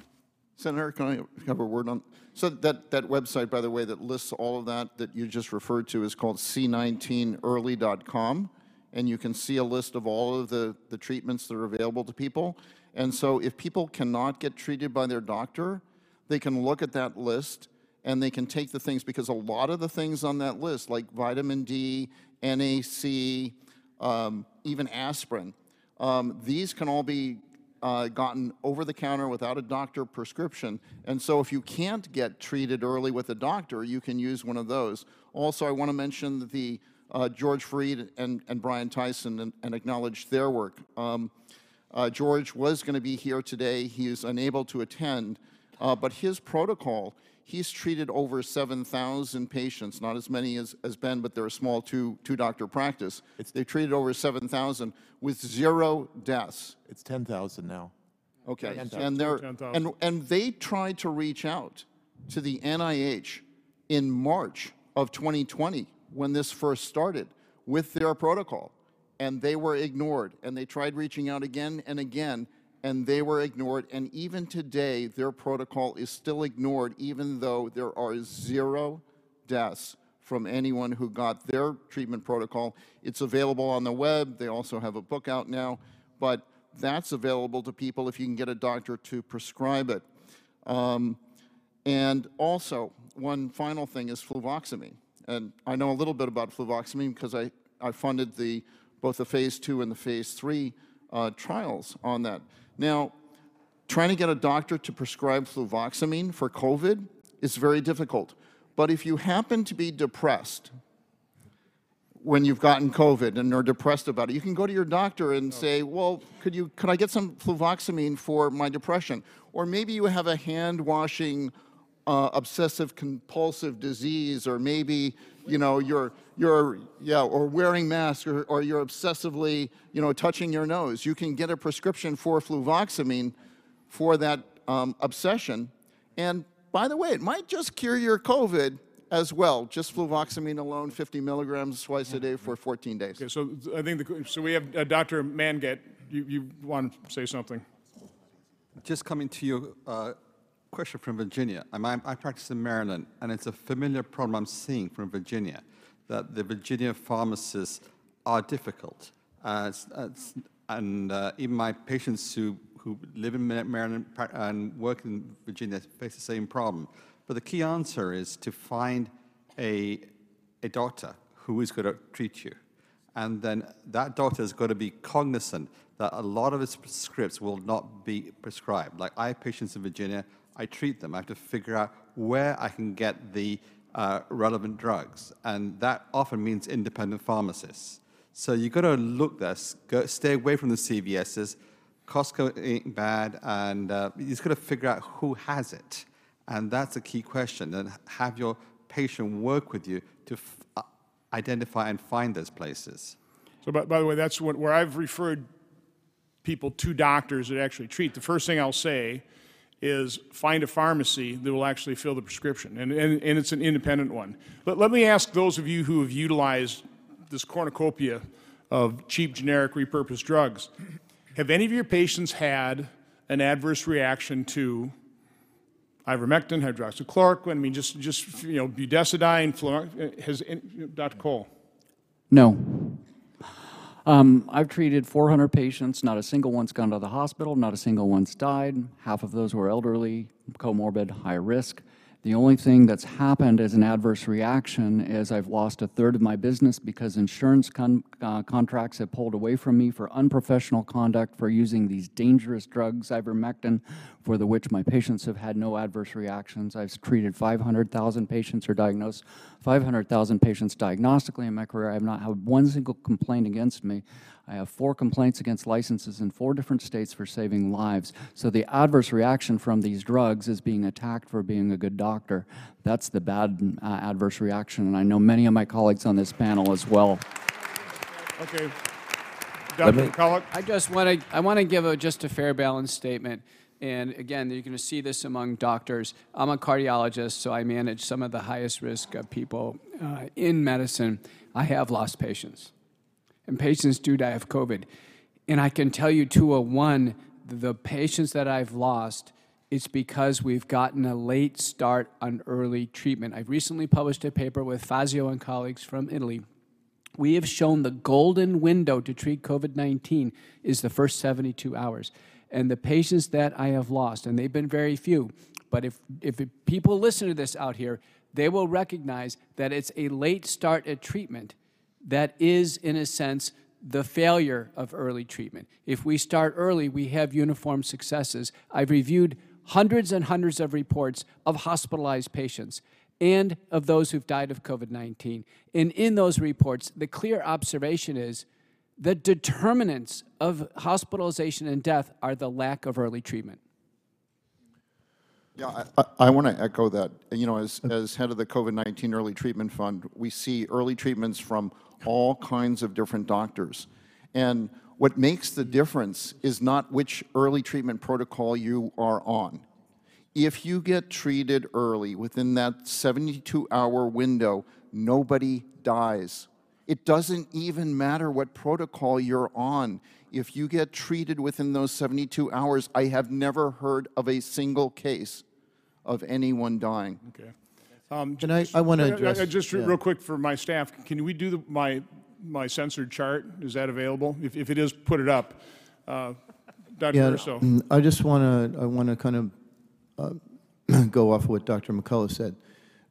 Senator, can I have a word on? So that, that website, by the way, that lists all of that that you just referred to is called c19early.com, and you can see a list of all of the, the treatments that are available to people. And so if people cannot get treated by their doctor, they can look at that list and they can take the things because a lot of the things on that list, like vitamin D, NAC, um, even aspirin, um, these can all be uh, gotten over the counter without a doctor prescription. And so if you can't get treated early with a doctor, you can use one of those. Also, I want to mention the uh, George Fareed and, and Brian Tyson and, and acknowledge their work. Um, uh, George was going to be here today. He is unable to attend, uh, but his protocol He's treated over 7,000 patients, not as many as, as Ben, but they're a small two, two doctor practice. It's, They've treated over 7,000 with zero deaths. It's 10,000 now. Okay, 10, and, they're, 10, and, and they tried to reach out to the NIH in March of 2020 when this first started with their protocol, and they were ignored. And they tried reaching out again and again, and they were ignored. And even today, their protocol is still ignored, even though there are zero deaths from anyone who got their treatment protocol. It's available on the web. They also have a book out now, but that's available to people if you can get a doctor to prescribe it. Um, and also, one final thing is fluvoxamine. And I know a little bit about fluvoxamine because I, I funded the, both the phase two and the phase three uh, trials on that. Now, trying to get a doctor to prescribe fluvoxamine for COVID is very difficult. But if you happen to be depressed, when you've gotten COVID and are depressed about it. You can go to your doctor and say, well, could you, could I get some fluvoxamine for my depression? Or maybe you have a hand washing uh, obsessive compulsive disease, or maybe, you know, you're, you're, yeah, or wearing masks, or, or you're obsessively, you know, touching your nose. You can get a prescription for fluvoxamine for that um, obsession. And by the way, it might just cure your COVID as well. Just fluvoxamine alone, 50 milligrams twice a day for 14 days. Okay, so I think, the, so we have uh, Dr. Mangat, you, you want to say something? Just coming to you uh, question from Virginia. I'm, I, I practice in Maryland, and it's a familiar problem I'm seeing from Virginia, that the Virginia pharmacists are difficult. Uh, it's, it's, and uh, even my patients who, who live in Maryland and work in Virginia face the same problem. But the key answer is to find a, a doctor who is going to treat you. And then that doctor has got to be cognizant that a lot of his scripts will not be prescribed. Like I have patients in Virginia, I treat them. I have to figure out where I can get the uh, relevant drugs. And that often means independent pharmacists. So you've got to look this, go, stay away from the CVSs. Costco ain't bad, and uh, you just got to figure out who has it. And that's a key question. And have your patient work with you to uh, identify and find those places. So, by, by the way, that's what, where I've referred people to doctors that actually treat. The first thing I'll say is find a pharmacy that will actually fill the prescription, and, and, and it's an independent one. But let me ask those of you who have utilized this cornucopia of cheap, generic, repurposed drugs have any of your patients had an adverse reaction to ivermectin, hydroxychloroquine, I mean, just, just you know, budesonide, uh, has, Dr. Cole? No. Um, I've treated 400 patients. Not a single one's gone to the hospital. Not a single one's died. Half of those were elderly, comorbid, high risk. The only thing that's happened as an adverse reaction is I've lost a third of my business because insurance con uh, contracts have pulled away from me for unprofessional conduct for using these dangerous drugs, ivermectin, for the which my patients have had no adverse reactions. I've treated 500,000 patients or diagnosed 500,000 patients diagnostically in my career. I have not had one single complaint against me. I have four complaints against licenses in four different states for saving lives. So the adverse reaction from these drugs is being attacked for being a good doctor. That's the bad uh, adverse reaction, and I know many of my colleagues on this panel as well. Okay. Dr. McCullough? I just want to I want to give a, just a fair balance statement. And again, you're going to see this among doctors. I'm a cardiologist, so I manage some of the highest risk of people uh, in medicine. I have lost patients and patients do die of COVID. And I can tell you, 201, the patients that I've lost, it's because we've gotten a late start on early treatment. I've recently published a paper with Fazio and colleagues from Italy. We have shown the golden window to treat COVID 19 is the first 72 hours. And the patients that I have lost, and they've been very few, but if, if people listen to this out here, they will recognize that it's a late start at treatment that is, in a sense, the failure of early treatment. If we start early, we have uniform successes. I've reviewed hundreds and hundreds of reports of hospitalized patients and of those who've died of COVID 19. And in those reports, the clear observation is the determinants of hospitalization and death are the lack of early treatment. Yeah, I, I want to echo that. You know, as, as head of the COVID-19 Early Treatment Fund, we see early treatments from all kinds of different doctors. And what makes the difference is not which early treatment protocol you are on. If you get treated early within that 72-hour window, nobody dies. It doesn't even matter what protocol you're on. If you get treated within those 72 hours, I have never heard of a single case of anyone dying. Okay. Um, Can I, I want to address. Uh, just yeah. real quick for my staff, can we do the, my, my censored chart? Is that available? If, if it is, put it up. Uh, Dr. Yeah, Urso. mm, I just want to, I want to kind of uh, <clears throat> go off what Dr. McCullough said.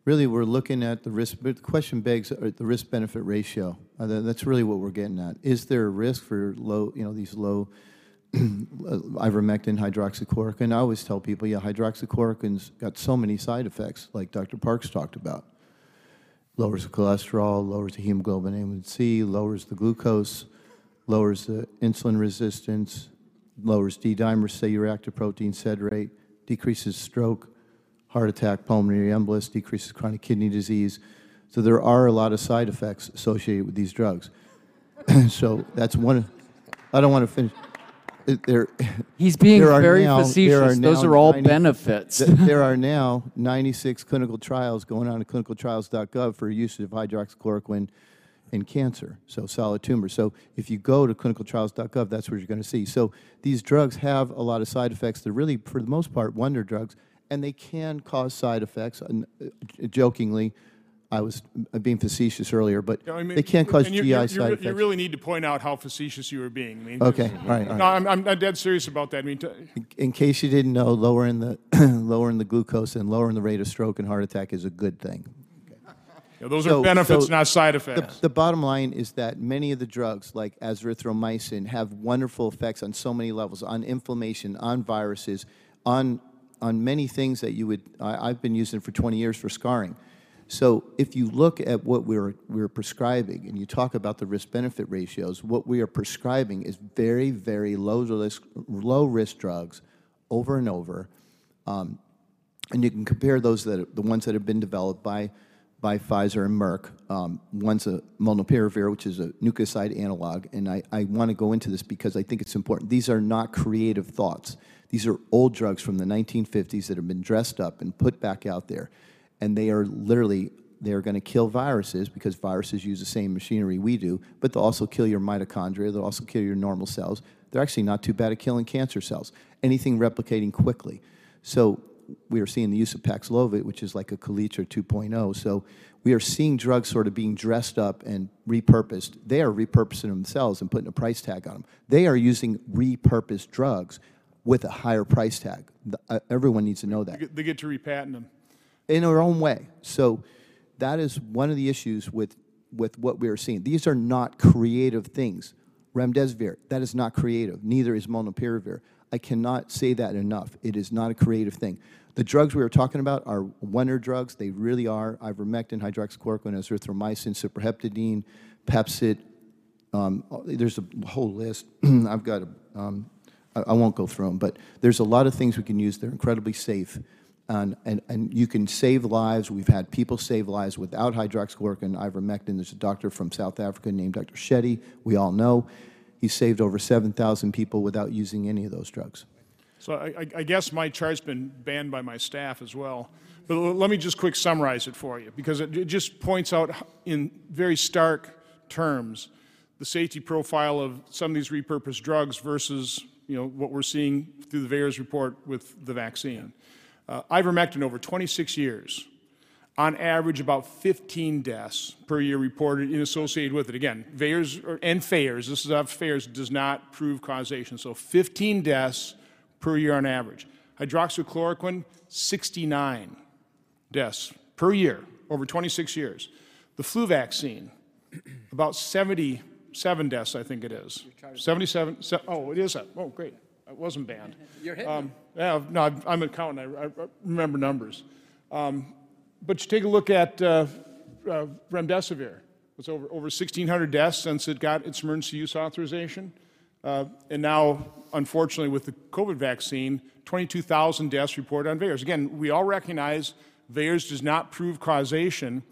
Really, we're looking at the risk, but the question begs uh, the risk-benefit ratio. Uh, That's really what we're getting at. Is there a risk for low, you know, these low <clears throat> ivermectin, hydroxychloroquine? I always tell people, yeah, hydroxychloroquine's got so many side effects, like Dr. Parks talked about. lowers the cholesterol, lowers the hemoglobin A1C, lowers the glucose, lowers the insulin resistance, lowers D-dimer cellular active protein sed rate, decreases stroke, heart attack, pulmonary embolus, decreases chronic kidney disease. So there are a lot of side effects associated with these drugs. <laughs> so that's one. I don't want to finish. There, He's being there are very now- facetious. Those are all 90 benefits. th- There <laughs> are now 96 clinical trials going on at clinicaltrials.gov for use of hydroxychloroquine in cancer, so solid tumors. So if you go to clinicaltrials.gov, that's where you're going to see. So these drugs have a lot of side effects. They're really, for the most part, wonder drugs, and they can cause side effects. And, uh, jokingly, I was uh, being facetious earlier, but I mean, they can cause and you- GI you- side you re- effects. You really need to point out how facetious you were being. I mean, Okay, all right, all No, right. I'm, I'm I'm dead serious about that. I mean, t- in case you didn't know, lowering the <clears throat> lowering the glucose and lowering the rate of stroke and heart attack is a good thing. Those are benefits, not side the- effects. The, bottom line is that many of the drugs, like azithromycin, have wonderful effects on so many levels, on inflammation, on viruses, on on many things that you would. I, I've been using for 20 years for scarring. So if you look at what we're we're prescribing and you talk about the risk benefit ratios, what we are prescribing is very very low risk low risk drugs over and over. Um, and you can compare those that the ones that have been developed by by Pfizer and Merck. Um, one's a molnupiravir, which is a nucleoside analog, and I, I want to go into this because I think it's important. These are not creative thoughts. These are old drugs from the 1950s that have been dressed up and put back out there, and they are literally they are going to kill viruses because viruses use the same machinery we do, but they'll also kill your mitochondria. They'll also kill your normal cells. They're actually not too bad at killing cancer cells. Anything replicating quickly. So we are seeing the use of Paxlovid, which is like a Kaletra 2.0. So we are seeing drugs sort of being dressed up and repurposed. They are repurposing themselves and putting a price tag on them. They are using repurposed drugs with a higher price tag. The- uh, everyone needs to know They that get- they get to repatent them. in their own way. So that is one of the issues with, with what we are seeing. These are not creative things. Remdesivir, that is not creative. Neither is molnupiravir. I cannot say that enough. It is not a creative thing. The drugs we are talking about are wonder drugs. They really are. Ivermectin, hydroxychloroquine, azithromycin, cyproheptadine, Pepcid. Um, there's a whole list. <clears throat> I've got a, um, I, won't go through them, but there's a lot of things we can use. They're incredibly safe. And, and, and you can save lives. We've had people save lives without hydroxychloroquine ivermectin. There's a doctor from South Africa named Dr. Chetty, we all know. He saved over 7,000 people without using any of those drugs. So I, I- guess my chart's been banned by my staff as well. But let me just quick summarize it for you, because it just points out in very stark terms the safety profile of some of these repurposed drugs versus, you know, what we're seeing through the VAERS report with the vaccine. Uh, ivermectin over 26 years, on average about 15 deaths per year reported and associated with it. Again, VAERS and FAERS, this is of FAERS, does not prove causation. So 15 deaths per year on average. Hydroxychloroquine, 69 deaths per year over 26 years. The flu vaccine, about 77 deaths, I think it is. 77, se- oh, it is, that. oh, great, it wasn't banned. You're hitting Um, Yeah, no, I'm- I'm an accountant, I I remember numbers. Um, But you take a look at uh, uh, remdesivir. It's over, over 1,600 deaths since it got its emergency use authorization. Uh, And now, unfortunately, with the COVID vaccine, 22,000 deaths reported on VAERS. Again, we all recognize VAERS does not prove causation,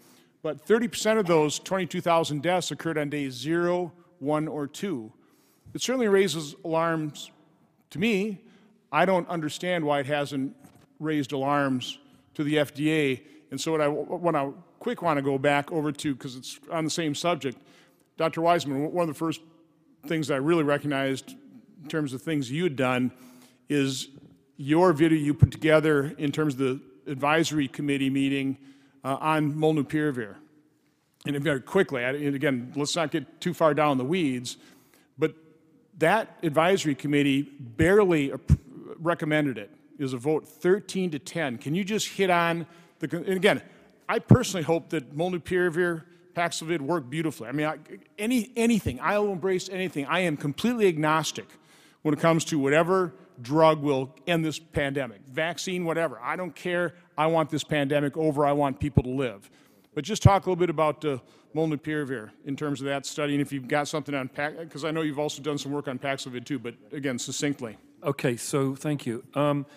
but 30% of those 22,000 deaths occurred on days zero, one, or two. It certainly raises alarms to me. I don't understand why it hasn't raised alarms to the FDA. And so what I want to quick want to go back over to, because it's on the same subject, Dr. Wiseman, one of the first things I really recognized in terms of things you had done is your video you put together in terms of the advisory committee meeting uh, on molnupiravir. And very quickly, and again, let's not get too far down the weeds, but that advisory committee barely recommended it. It was a vote 13 to 10. Can you just hit on the, and again, I personally hope that molnupiravir, Paxlovid work beautifully. I mean, I, any, anything, I'll embrace anything. I am completely agnostic when it comes to whatever drug will end this pandemic, vaccine, whatever. I don't care. I want this pandemic over. I want people to live. But just talk a little bit about uh, molnupiravir in terms of that study, and if you've got something on Pax, because I know you've also done some work on Paxlovid too, but again, succinctly. Okay, so thank you. Um,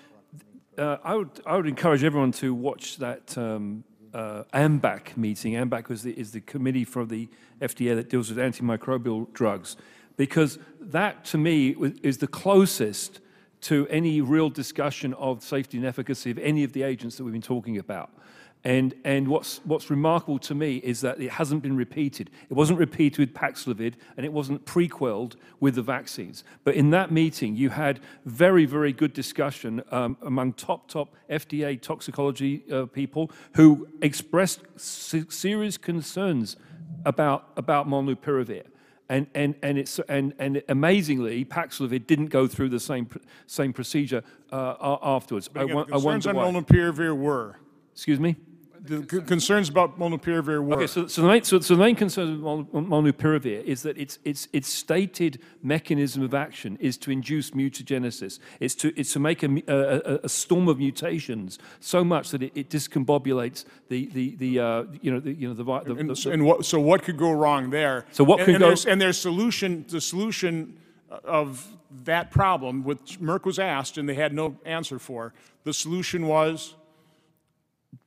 uh, I would I would encourage everyone to watch that um, uh, AMDAC meeting. AMDAC is the, is the committee for the FDA that deals with antimicrobial drugs, because that to me is the closest to any real discussion of safety and efficacy of any of the agents that we've been talking about. And, and what's, what's remarkable to me is that it hasn't been repeated. It wasn't repeated with Paxlovid, and it wasn't prequelled with the vaccines. But in that meeting, you had very, very good discussion um, among top, top FDA toxicology uh, people who expressed se- serious concerns about, about molnupiravir. And, and, and, it's, and, and amazingly, Paxlovid didn't go through the same, same procedure uh, afterwards. But again, wo- the concerns on why. molnupiravir were. Excuse me? The c- concerns about molnupiravir were. Okay, so, so, the main, so, so the main concern with mol- molnupiravir is that its, its, its stated mechanism of action is to induce mutagenesis. It's to, it's to make a, a, a- storm of mutations so much that it, it discombobulates the, the, the, uh, you know, the, you know, the, the, And, the, so- and what, so what could go wrong there? So what And- could and go- there's- And their solution, the solution of that problem, which Merck was asked and they had no answer for, the solution was,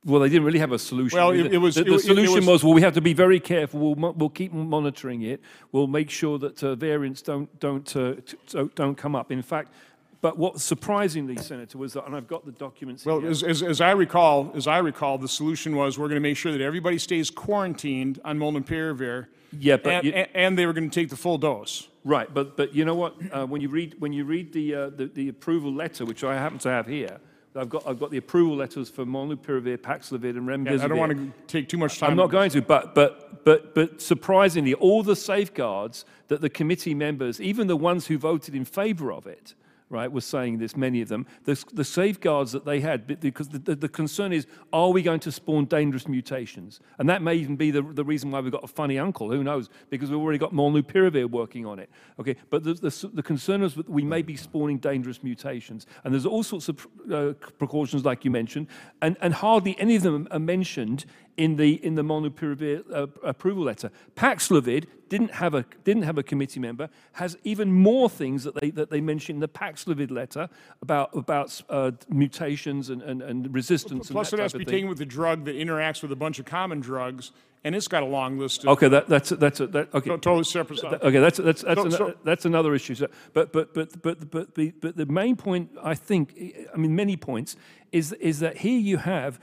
Well, they didn't really have a solution. Well, The- it- it was- the, the it solution was- was, well, we have to be very careful. We'll, mo- we'll keep monitoring it. We'll make sure that uh, variants don't don't uh, t- don't- don't come up. In fact, but what surprisingly, Senator, was that, and I've got the documents. well, here. as, as, as I recall, as I recall, the solution was we're going to make sure that everybody stays quarantined on molnupiravir. Yeah, but and, you- and they were going to take the full dose. Right, but but you know what? Uh, when you read when you read the, uh, the the approval letter, which I happen to have here, I've got I've got the approval letters for molnupiravir, Paxlovid, and remdesivir. Yeah, I don't want to take too much time. I'm not going to, but but but but surprisingly, all the safeguards that the committee members, even the ones who voted in favour of it, right, were saying this. Many of them, the, the safeguards that they had, because the, the, the concern is, are we going to spawn dangerous mutations? And that may even be the, the reason why we've got a funny uncle. Who knows? Because we've already got molnupiravir working on it. Okay, but the, the, the concern is that we may be spawning dangerous mutations, and there's all sorts of uh, precautions, like you mentioned, and and hardly any of them are mentioned in the in the molnupiravir uh, approval letter. Paxlovid didn't have a didn't have a committee member. Has even more things that they that they mention in the Paxlovid letter about about uh, mutations and, and, and resistance. Plus, and it has to be taken with a drug that interacts with a bunch of common drugs, and it's got a long list of. Okay, that, that's that's a, that, okay. Totally separate. Okay, that's that's that's, So- ano- so- that's another issue. So, but but but but but the but the main point I think, I mean, many points is is that here you have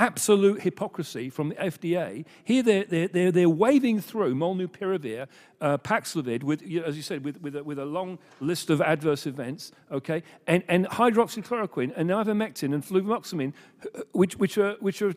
absolute hypocrisy from the FDA. Here they're they're they're, they're waving through molnupiravir, uh, Paxlovid, with as you said, with with a, with a long list of adverse events. Okay, and and hydroxychloroquine and ivermectin and fluvoxamine, h- which which are which are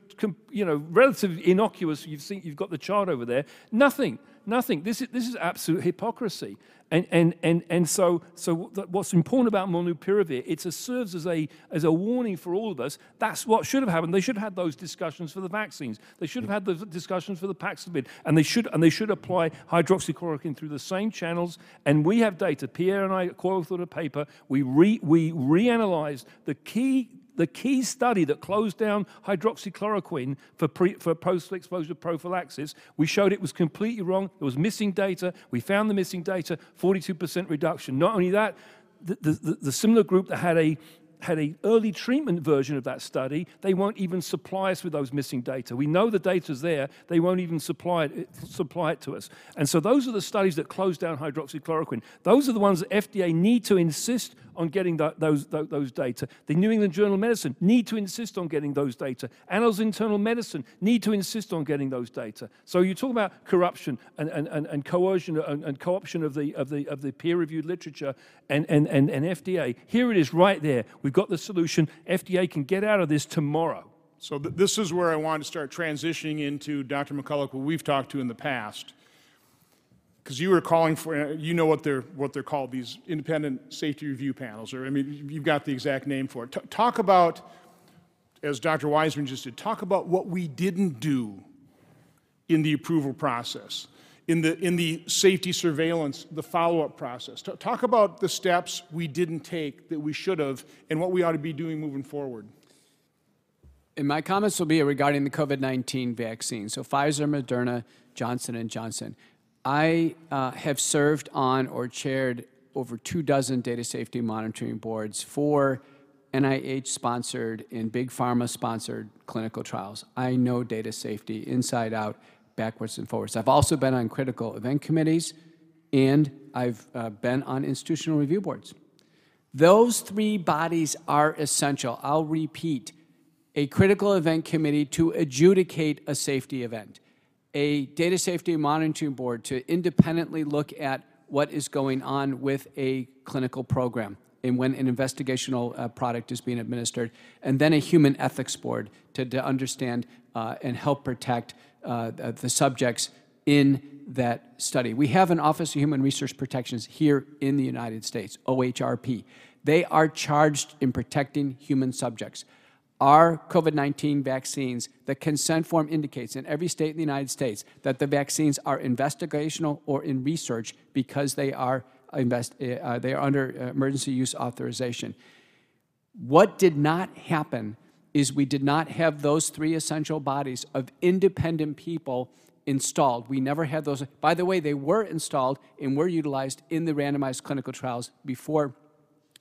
you know relatively innocuous. You've seen you've got the chart over there. Nothing. Nothing. This is this is absolute hypocrisy. And and and and so so what's important about molnupiravir? It serves as a as a warning for all of us. That's what should have happened. They should have had those discussions for the vaccines. They should have had the discussions for the Paxlovid, and they should and they should apply hydroxychloroquine through the same channels. And we have data. Pierre and I co-authored a paper. We re we reanalyzed the key the key study that closed down hydroxychloroquine for, pre, for post-exposure prophylaxis, we showed it was completely wrong. There was missing data. We found the missing data, 42% reduction. Not only that, the, the, the similar group that had a had a early treatment version of that study, they won't even supply us with those missing data. We know the data's there, they won't even supply it, supply it to us. And so those are the studies that close down hydroxychloroquine. Those are the ones that FDA need to insist on getting tho- those, tho- those data. The New England Journal of Medicine need to insist on getting those data. Annals Internal Medicine need to insist on getting those data. So you talk about corruption and, and, and, and coercion and, and co-option of the, of the, of the peer-reviewed literature and, and, and, and FDA. Here it is right there. We've got the solution. FDA can get out of this tomorrow. So th- this is where I want to start transitioning into Dr. McCullough, who we've talked to in the past. Because you were calling for, uh, you know what they're, what they're called, these independent safety review panels, or, I mean, you've got the exact name for it. T- talk about, as Dr. Wiseman just did, talk about what we didn't do in the approval process, in the, in the safety surveillance, the follow-up process. T- talk about the steps we didn't take that we should have, and what we ought to be doing moving forward. And my comments will be regarding the COVID-19 vaccine. So Pfizer, Moderna, Johnson and Johnson. I uh, have served on or chaired over two dozen data safety monitoring boards for NIH-sponsored and big pharma-sponsored clinical trials. I know data safety inside out, backwards and forwards. I've also been on critical event committees, and I've uh, been on institutional review boards. Those three bodies are essential. I'll repeat a critical event committee to adjudicate a safety event, a data safety monitoring board to independently look at what is going on with a clinical program and when an investigational uh, product is being administered, and then a human ethics board to, to understand uh, and help protect uh, the subjects in that study. We have an Office of Human Resource Protections here in the United States, OHRP. They are charged in protecting human subjects. Our COVID 19 vaccines, the consent form indicates in every state in the United States that the vaccines are investigational or in research because they are, invest, uh, they are under emergency use authorization. What did not happen is we did not have those three essential bodies of independent people installed. We never had those. By the way, they were installed and were utilized in the randomized clinical trials before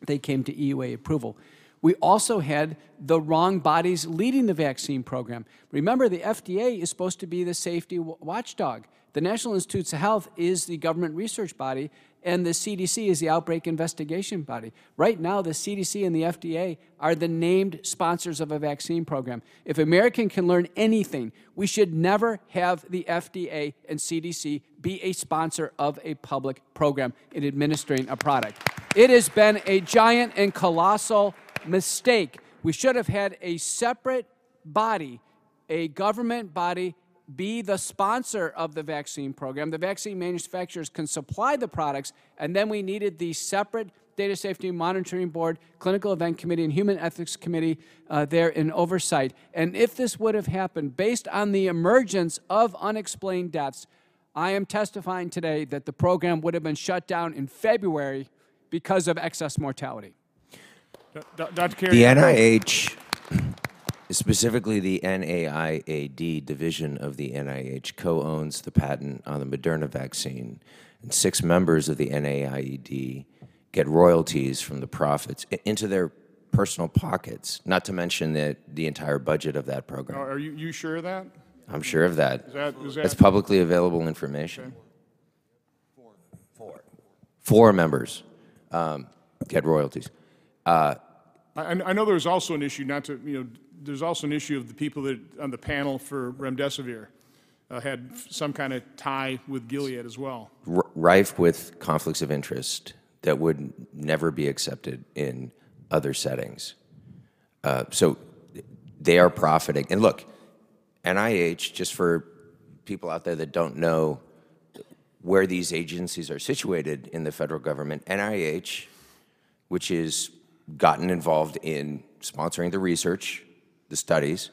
they came to EUA approval. We also had the wrong bodies leading the vaccine program. Remember, the FDA is supposed to be the safety watchdog. The National Institutes of Health is the government research body, and the CDC is the outbreak investigation body. Right now, the CDC and the FDA are the named sponsors of a vaccine program. If American can learn anything, we should never have the FDA and CDC be a sponsor of a public program in administering a product. It has been a giant and colossal mistake. We should have had a separate body, a government body, be the sponsor of the vaccine program. The vaccine manufacturers can supply the products, and then we needed the separate Data Safety Monitoring Board, Clinical Event Committee, and Human Ethics Committee uh, there in oversight. And if this would have happened based on the emergence of unexplained deaths, I am testifying today that the program would have been shut down in February because of excess mortality. Dr. Carey. The NIH, specifically the NIAID division of the NIH, co owns the patent on the Moderna vaccine. And six members of the NIAID get royalties from the profits into their personal pockets, not to mention the, the entire budget of that program. Are you, you sure of that? I'm sure of that. Is that- is That's publicly available information. Four members um, get royalties. I, I know there's also an issue, not to, you know, there's also an issue of the people that, on the panel for remdesivir, uh, had some kind of tie with Gilead as well. r- rife with conflicts of interest that would never be accepted in other settings. Uh, so they are profiting. And look, NIH, just for people out there that don't know where these agencies are situated in the federal government, NIH, which is gotten involved in sponsoring the research, the studies,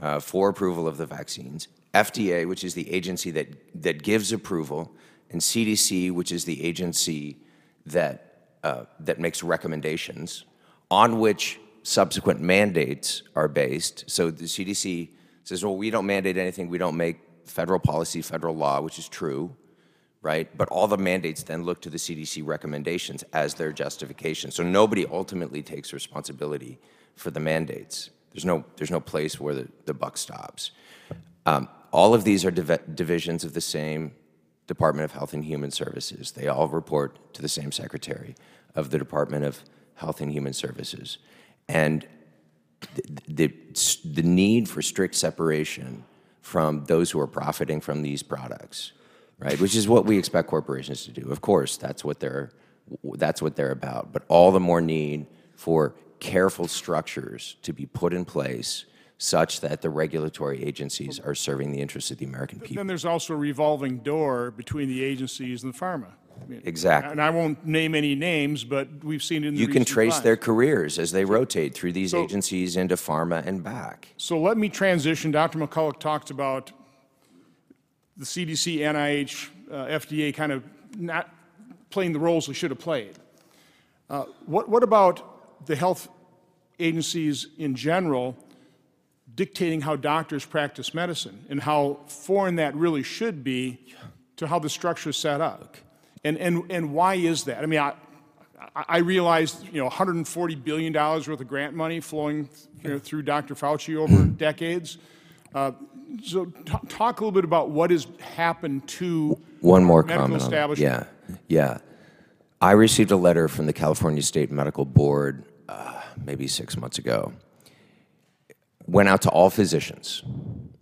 uh, for approval of the vaccines, FDA, which is the agency that, that gives approval, and CDC, which is the agency that, uh, that makes recommendations, on which subsequent mandates are based. So the CDC says, well, we don't mandate anything, we don't make federal policy, federal law, which is true right? But all the mandates then look to the CDC recommendations as their justification. So nobody ultimately takes responsibility for the mandates. There's no, there's no place where the, the buck stops. Um, all of these are div- divisions of the same Department of Health and Human Services. They all report to the same secretary of the Department of Health and Human Services. And the, the, the need for strict separation from those who are profiting from these products right? Which is what we expect corporations to do. Of course, that's what they're that's what they're about. But all the more need for careful structures to be put in place such that the regulatory agencies are serving the interests of the American people. Then there's also a revolving door between the agencies and the pharma. I mean, Exactly. And I won't name any names, but we've seen in the You can trace times. their careers as they rotate through these So- agencies into pharma and back. So let me transition. Dr. McCullough talked about the CDC, NIH, uh, FDA kind of not playing the roles they should have played. Uh, what, what about the health agencies in general dictating how doctors practice medicine and how foreign that really should be to how the structure is set up. And, and, and why is that? I mean, I, I- realized, you know, $140 billion worth of grant money flowing you know, through Dr. Fauci over decades. Uh, So talk a little bit about what has happened to One more comment. Yeah, yeah. I received a letter from the California State Medical Board uh, maybe six months ago. Went out to all physicians